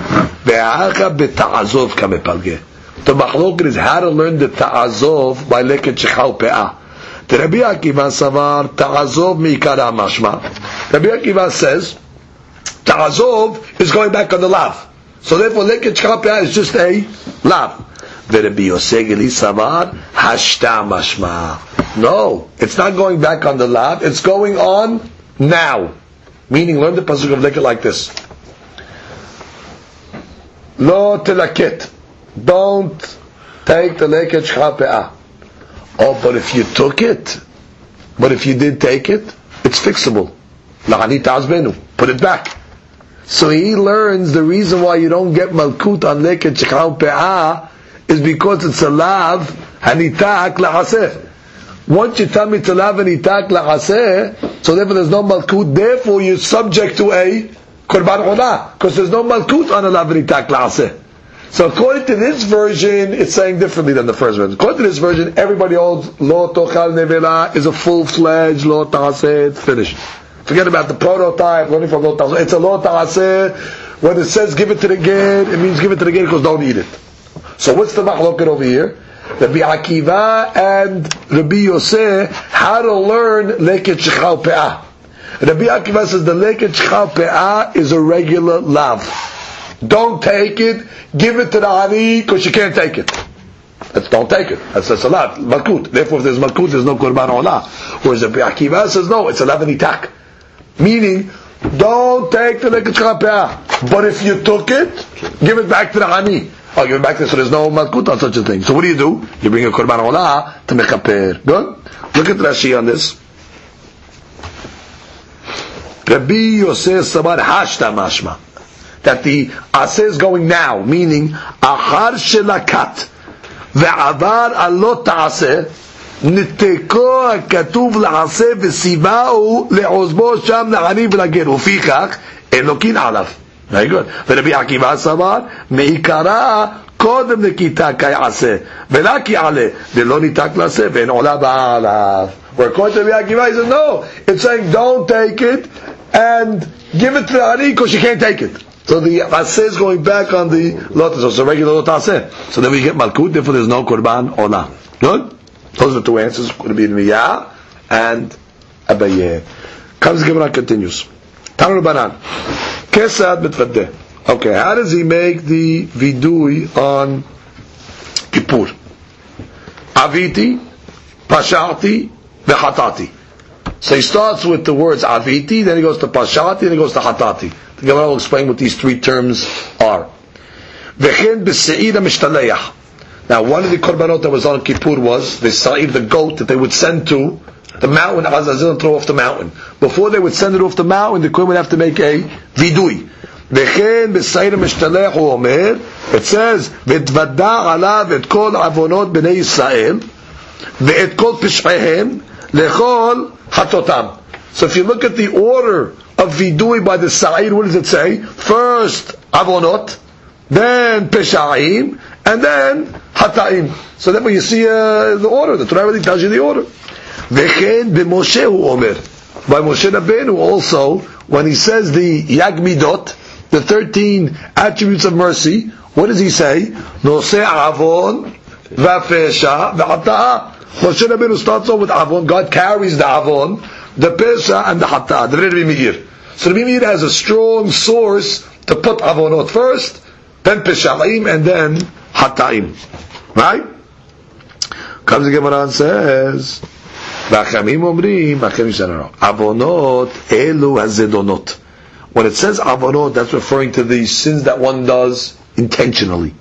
The mahloket is how to learn the ta'azov by leket shechal pe'ah. The Rabbi Akiva savar ta'azov mi'ikar mashma. Rabbi Akiva says ta'azov is going back on the lav. So therefore, leket shechal is just a lav. The Rabbi Yosef Gili savar hashta mashma. No, it's not going back on the lav. It's going on now. Meaning, learn the pasuk of leket like this. Lo telaket. Don't take the leket shechal. Oh, but if you took it, but if you did take it, it's fixable. Put it back. So he learns the reason why you don't get malkut on leket shechal is because it's a lav hanitak la'aseh. Once you tell me lav hanitak la'aseh, so therefore there's no malkut, therefore you're subject to a korban olah, because there's no malkut on a lav hanitak la'aseh. So according to this version, it's saying differently than the first version. According to this version, everybody holds lo tochal nevela is a full-fledged lo ta'aseh, finished. Forget about the prototype, learning from lo ta'aseh. It's a lo ta'aseh. When it says give it to the gate, it means give it to the gate because don't eat it. So what's the mahloket over here? Rabbi Akiva and Rabbi Yosef how to learn leket shechal pe'ah. Rabbi Akiva says the leket shechal pe'ah is a regular lav. Don't take it. Give it to the ani because you can't take it. That's, don't take it. That's a salat, malkut. Therefore, if there's malkut, there's no korban olah. Whereas Rabbi Akiva says no, it's a lavanitak. Meaning, don't take the leket shchapeh. But if you took it, give it back to the ani. Oh, give it back to so there's no malkut on such a thing. So what do you do? You bring a korban olah to mechaper. Good. Look at Rashi on this. Rabbi Yosef Sabar Hashta Mashma that the aseh is going now, meaning achar shelakat ve'avar alot ta'aseh נתקו הכתוב לעשה וסיבהו לעוזבו שם לעני ולגר ופיכך אין לו קין עליו. Very good. ורבי עקיבא סבר מעיקרה קודם נקיטה כיעשה ולא כי עלה ולא ניתק לעשה ואין עולה באה עליו. Where according to Rabbi Akiva he says no, it's saying don't take it and give it to the ani because you can't take it. So the aseh is going back on the lotus, so regular lotus So then we get malkut, therefore there's no korban olah. Good? Those are the two answers. To be Miyah and Abaye. Comes the Gemara continues. Tanur Banan. Kesad mitfadeh. Okay, how does he make the vidui on Kippur? Aviti, Pashati, V'hatati. So he starts with the words Aviti, then he goes to Pashati, then he goes to Hatati. The Gemara will explain what these three terms are. V'chen b'se'ira mishtaleach. Now, one of the korbanot that was on Kippur was the sa'ir, the goat that they would send to the mountain, Azazil, and throw off the mountain. Before they would send it off the mountain, the Kohen would have to make a vidui. וכן בסעיר המשתלח הוא אומר, it says, ותוודע עליו את כל עוונות בני ישראל, ואת כל פשעיהם, לכל hatotam. So if you look at the order of vidui by the sa'ir, what does it say? First avonot, then peshaim, and then hataim. So then when you see uh, the order. The Torah really tells you the order. V'chen b'moshehu omer. By Moshe Rabbeinu also, when he says the yagmidot, the 13 attributes of mercy, what does he say? Nose avon v'fesha v'hata'a. Moshe Rabbeinu starts off with avon, God carries the avon, the pesha, and the hata'a, the Rebbe Meir. So the Meir has a strong source to put avonot first, then peshaim, and then hataim. Right? Comes the Gemara and says, והחכמים אומרים, החכמים said, no, עוונות אלו הזדונות. When it says avonot, that's referring to the sins that one does intentionally.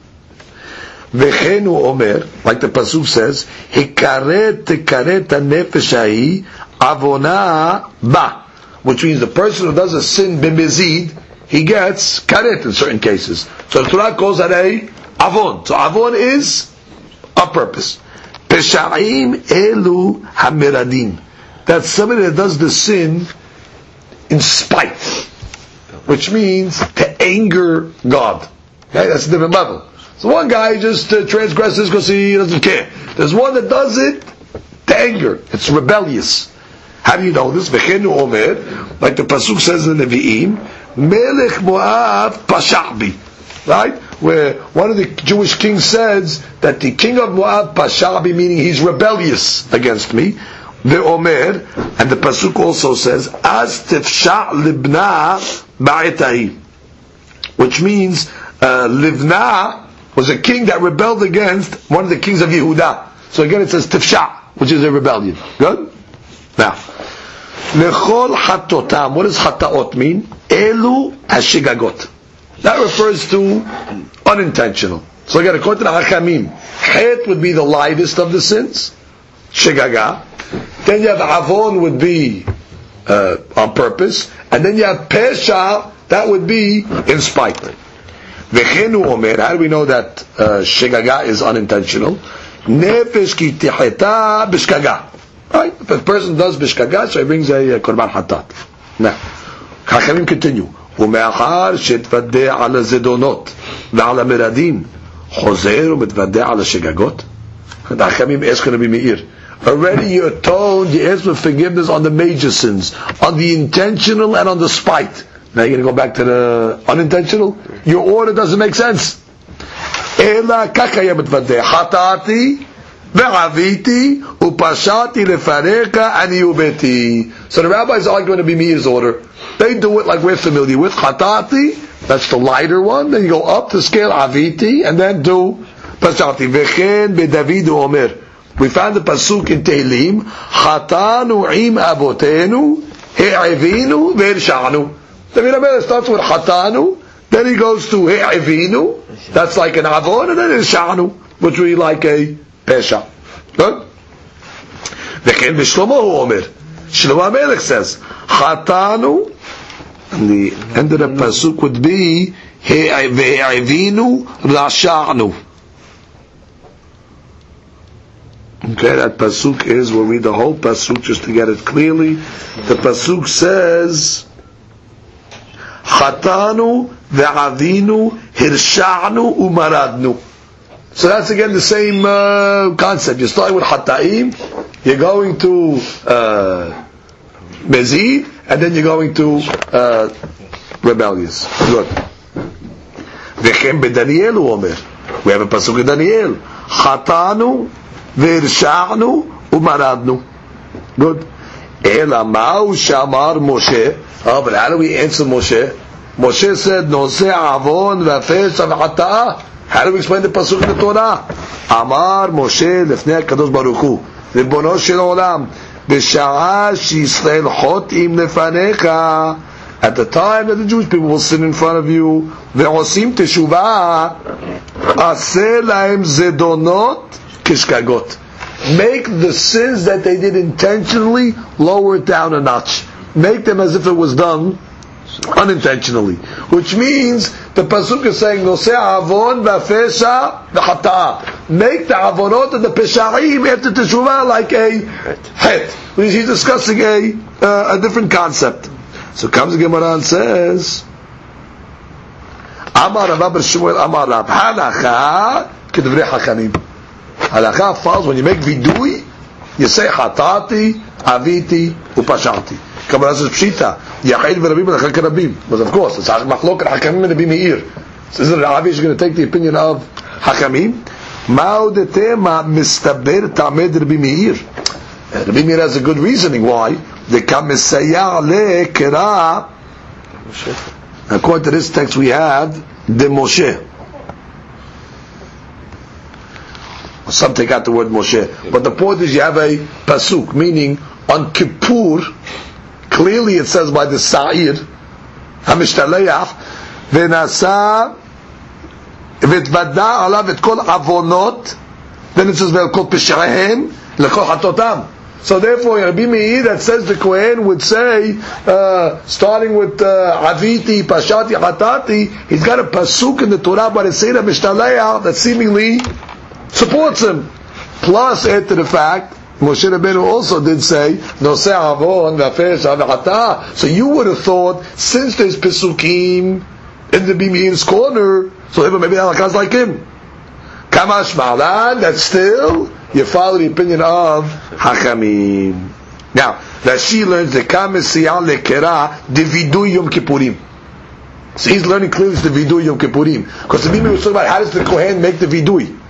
Vechenu Omer, like the Pasuk says, Hikaret tekaret nefesh avonah ba, which means the person who does a sin bimizid, he gets karet in certain cases. So the Torah calls that a avon. So avon is a purpose. Peshaim elu hamiradim. That's somebody that does the sin in spite, which means to anger God. Okay? That's a different level. So one guy just uh, transgresses because he doesn't care. There's one that does it to anger. It's rebellious. How do you know this? V'chenu omer, like the pasuk says in the Nevi'im, Melech Moab Pashabi. Right? Where one of the Jewish kings says that the king of Moab Pashabi, meaning he's rebellious against me. The Omer, and the pasuk also says, As tifsha libna ba'etai. Which means, uh, Livna was a king that rebelled against one of the kings of Yehuda. So again it says tifsha, which is a rebellion. Good? Now, Lechol hatotam. What does hataot mean? Elu hashigagot. That refers to unintentional. So again, according to the Hachamim, Het would be the lightest of the sins, shigaga. Then you have avon would be uh, on purpose, and then you have pesha that would be in spite. V'chenu omer. How do we know that uh, shigaga is unintentional? Nefesh ki tiheta b'shgaga. Right? If a person does bishkaga, so he brings a, a korban hatat. Now, Chachamim continue. ומאחר שהתוודע על הזדונות ועל המרדים, חוזר ומתוודע על השגגות? The Chachamim ask going to be meir. Already you atoned, you asked for forgiveness on the major sins, on the intentional and on the spite. Now you're going to go back to the unintentional? Your order doesn't make sense. אלא ככה היה מתוודע. חטאתי ועוויתי ופשעתי לפניך אני וביתי. So the rabbis are going to be Meir's order. They do it like we're familiar with. Chatati, that's the lighter one. Then you go up the scale aviti, and then do pashati. V'chen beDavid omer. We found the pasuk in Tehillim. Chatanu im abotenu he'avinu ve'irshanu. David Amelech starts with chatanu, then he goes to he'avinu. That's like an avon, and then irshanu, which we like a pesha. Good? וכן בשלמה הוא אומר, שלמה המלך says, חטאנו, and the end of the pasuk would be, והעבינו רשענו. Okay, that pasuk is, we'll read the whole pasuk just to get it clearly. The pasuk says, חטאנו ועבינו, הרשענו ומרדנו. So that's again the same uh, concept. You're starting with Hatta'im, you're going to uh, Bezid, and then you're going to uh, rebellious. Good. V'chem b'Daniel hu omer. We have a pasuk in Daniel. Chatanu v'irsha'nu u'maradnu. Good. Ela ma'u shamar Moshe. Oh, but how do Moshe? Moshe said, Noseh avon v'afesha v'hata'ah. How do we explain the the Torah? Amar Moshe lefnei Kadosh Baruch Hu. ריבונו של עולם, בשעה שישראל חוטאים לפניך, at the time that the Jewish people will sit in front of you, ועושים תשובה, עשה להם זדונות כשגגות. Make the sins that they did intentionally lower it down a notch. Make them as if it was done unintentionally. Which means the pasuk is saying, "Nosei avon v'afesha v'chata." Make the avonot and the pesharim after teshuvah like a het. He's discussing a uh, a different concept. So comes the Gemara and says, "Amar Rav Shmuel Amar Rav Halacha kedvrei hachamim." Halacha falls when you make vidui, you say hatati, aviti, upashati. Kabbalah says pshita, yachid v'rabim v'lachal karabim. But of course, it's machlok hakamim and Rabbi Meir. So isn't it obvious you're going to take the opinion of hakamim? Mao detema mistaber tamed Rabbi Meir. Rabbi Meir has a good reasoning why. The kamesaya le kera. According to this text, we have the Moshe. Some take out the word Moshe. But the point is you have a pasuk, meaning on Kippur, clearly it says by the Sa'ir, המשתלח, ונעשה, והתוודע עליו את כל עוונות, then it says, ולכל פשעיהם, לכל חטאותם. So therefore, Rabbi Meir that says the Kohen would say, uh, starting with uh, Aviti, Pashati, Hatati, he's got a pasuk in the Torah by the Seder Mishtaleach that seemingly supports him. Plus, add to the fact, Moshe Rabbeinu also did say, Noseh avon v'afesh av'ata. So you would have thought, since there's Pesukim in the Bimir's corner, so maybe halakha's like him. Kamash Malan, that still, you follow the opinion of Hachamim. Now, Rashi learns the Kamesiyah lekera dividu Yom Kippurim. So he's learning clearly the vidui Yom Kippurim. Because the Bimir's was talking about how does the Kohen make the vidui.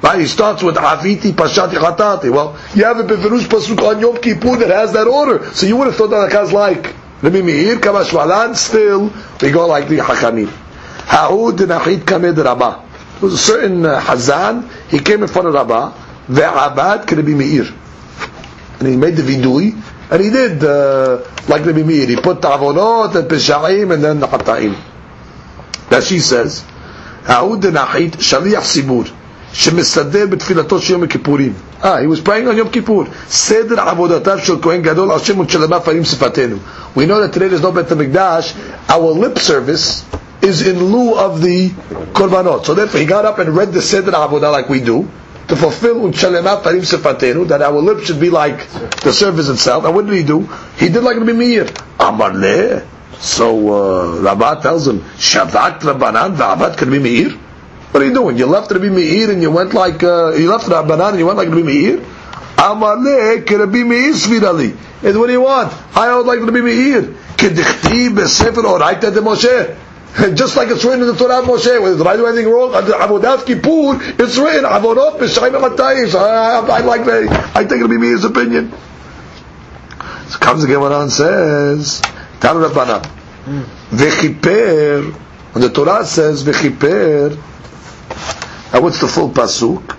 Right? He starts with Aviti Pashati Chatati. Well, you have a Beverush Pasuk on Yom Kippur that has that order. So you would have thought that guy's like Rabbi Meir, Kamash Malan, still, we go like the Hachamim. Ha'ud Nachid Kamed Rabbah. There was a certain uh, Hazan, he came in front of Rabbah, Ve'abad Rabbi Meir. And he made the vidui, and he did uh, like Rabbi Meir. He put the Avonot and Peshaim and then the Hata'im. That she says, Ha'ud Nachid Shaliach Sibur. שמסדר בתפילתו של יום הכיפורים. אה, he was praying on יום כיפור. סדר עבודותיו של כהן גדול, השם ושלמה פעמים שפתנו. We know that today there's no בית המקדש, our lip service is in lieu of the korbanot. So therefore he got up and read the Seder Avodah like we do, to fulfill unchalema parim sefatenu, that our lips should be like the service itself. And what did he do? He did like Rabbi Meir. Amar le. So uh, Rabbah tells him, Shavak Rabbanan v'avat Rabbi Meir. What are you doing? You left Rabbi Meir and you went like uh, you left Rabbanan and you went like Rabbi Meir. Amalek Rabbi Meir svirali. And what do you want? I would like Rabbi Meir. Kedichti besefer oraita de Moshe. Just like it's written in the Torah of Moshe, did I do anything wrong? Avodat Kippur, it's written Avodot b'shayim v'matayim. So I, I like the, I take Rabbi Meir's opinion. So comes the Gemara and says, Tan Rabbanan, v'chiper, and the Torah says v'chiper, now what's the full pasuk?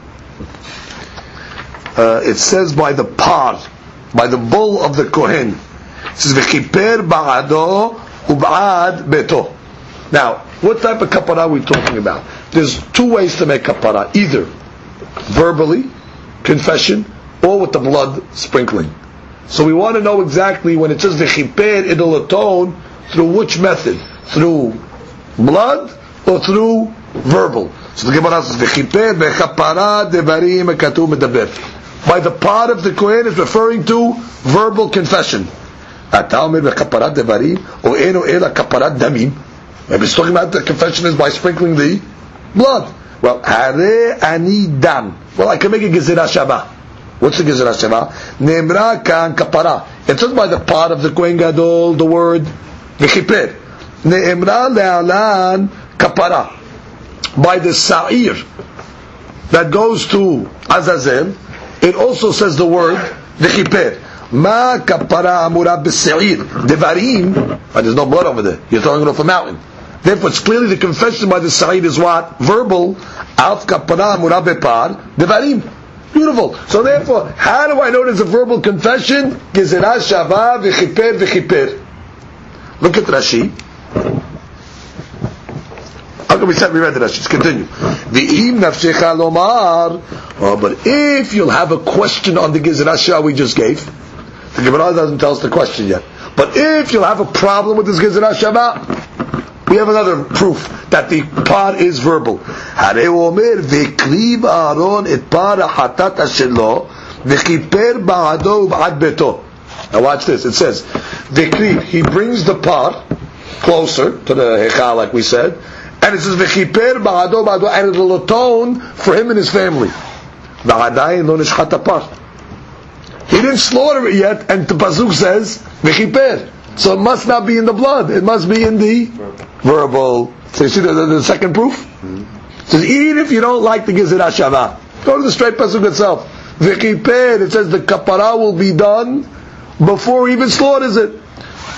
Uh, it says by the par, by the bull of the kohen. It says ba'ado u'ba'ad beto. Now, what type of kapara are we talking about? There's two ways to make kapara: either verbally, confession, or with the blood sprinkling. So we want to know exactly when it says v'chiper, it'll atone through which method? Through blood or through verbal? So the Gemara says, "V'chiper bechapara devarim katu medaber." By the part of the Kohen is referring to verbal confession. אתה אומר בכפרת דברים, או אינו אלא כפרת דמים. Maybe it's talking about the confession is by sprinkling the blood. Well, הרי אני דם. Well, I can make a גזירה שווה. What's the גזירה שווה? נאמרה כאן כפרה. It says by the part of the Kohen Gadol, the word וכיפר. Ne'emra le'alan kapara. By the sa'ir that goes to Azazel, it also says the word le'chiper. Ma kapara amura b'se'ir. Devarim, But there's no blood over there. You're throwing it off a mountain. Therefore, it's clearly the confession by the sair is what? Verbal. Alf kapara amura bepar devarim. Beautiful. So therefore, how do I know it's a verbal confession? Look at Rashi. How can we say we read the Let's continue. V'im nafshecha lomar. Oh, but if you'll have a question on the Gezerah Shavah we just gave, the Gemara doesn't tell us the question yet. But if you'll have a problem with this Gezerah Shavah, we have another proof that the par is verbal. Hare omer v'kliv Aaron et par hatat ashelo v'chiper ba'ado b'ad beto. Now watch this. It says, v'kliv, he brings the par, closer to the hechal, like we said, and it says, V'chiper ba'ado ba'ado, and it'll atone for him and his family. V'adayin lo nishchat par. He didn't slaughter it yet, and the pasuk says, V'chiper. So it must not be in the blood, it must be in the verbal. So you see the, the, the second proof? Says, even if you don't like the Gezerah Shavah, go to the straight pasuk itself. V'chiper, it says the kapara will be done before he even slaughters it.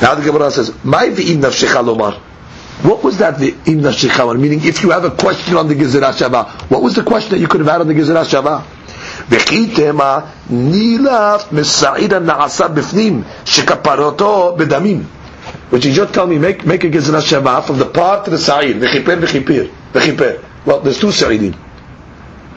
Now the Gemara says, "My ve'im nafshecha lomar." What was that ve'im nafshecha lomar? Meaning, if you have a question on the Gezerah Shavah, what was the question that you could have had on the Gezerah Shavah? וחיתמה nilaf מסעיד הנעשה בפנים שכפרתו bedamim. Which you just tell me, make, make a Gezerah שווה from the part to the sa'id, וכיפר וכיפר, וכיפר. Well, there's two סעידים.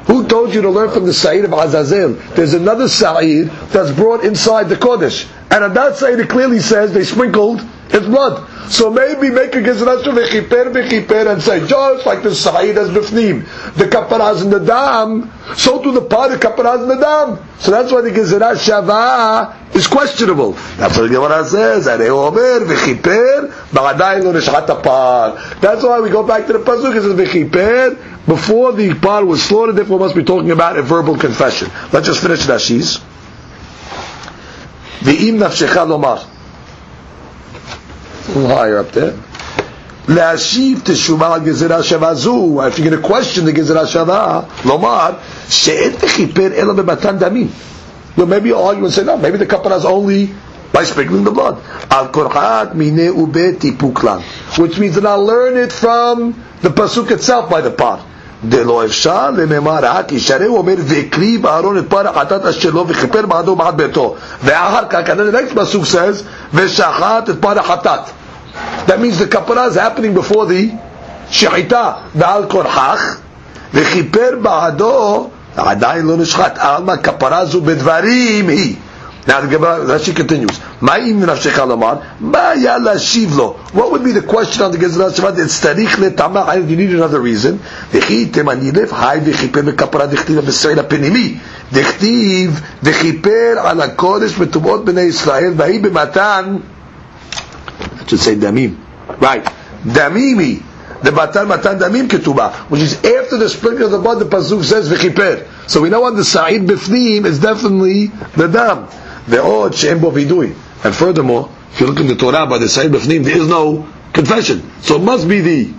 Who told you to learn from the Sa'id of Azazel? There's another Sa'id that's brought inside the Kodesh. And on that Sa'id it clearly says they sprinkled his blood. So maybe make a Gezerashu v'chiper v'chiper and say, just like the Sa'id has bifnim, the kaparaz in the dam, so to the part of kaparaz in the dam. So that's why the Gezerah Shavah is questionable. That's what the Gemara says, Arei Omer v'chiper ba'adayin lo nishchat par. That's why we go back to the Pasuk, it says v'chiper, before the par was slaughtered, therefore we must be talking about a verbal confession. Let's just finish Rashi's. V'im nafshecha lomar. A little higher up there. להשיב תשובה על גזירה שווה זו, if you're going to question the גזירה שווה, לומר, שאין וכיפר אלא במתן דמים. You know, maybe you argue and say, no, maybe the kapara is only by sprinkling the blood. Al korchat mine ube tipuklan. Which means that I'll learn it from the pasuk itself by the part. דלא אפשר לממר רק ישרה, הוא אומר, והקריב אהרון את פר החטאת אשר לו וכיפר בעדו ובעד ביתו. ואחר כך, and then the says, ושחט את פר החטאת. That means the kapara is happening before the שחיטה. ועל כורחך, וכיפר בעדו, עדיין לא נשחט. עלמא כפרה זו בדברים היא. Now the Gemara, Rashi continues. Ma'im nafshecha lomar, ma'ya lashivlo. What would be the question on the Gezerah Shavah? It's tarich le'tama, you need another reason. V'chi temanilev, hay v'chiper v'kapara d'chtiv v'sreil ha'penimi. דכתיב וכיפר על הקודש וטומאות בני ישראל והיא במתן I should say damim. Right. Damimi. The batan matan damim ketubah. Which is after the sprinkling of the blood, the pasuk says v'chiper. So we know on the side bifnim is definitely the dam. Ve'od she'em bo vidui. And furthermore, if you look in the Torah by the sa'id bifnim, there is no confession. So it must be the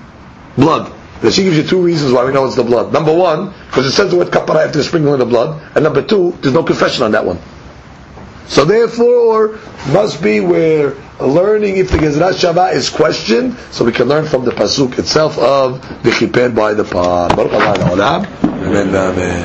blood. And she gives you two reasons why we know it's the blood. Number one, because it says the word kapara after the sprinkling of the blood. And number two, there's no confession on that one. So therefore, must be where learning if the Gezerah Shavah is questioned, so we can learn from the Pasuk itself of the Chiper by the Par. Baruch Allah Amen.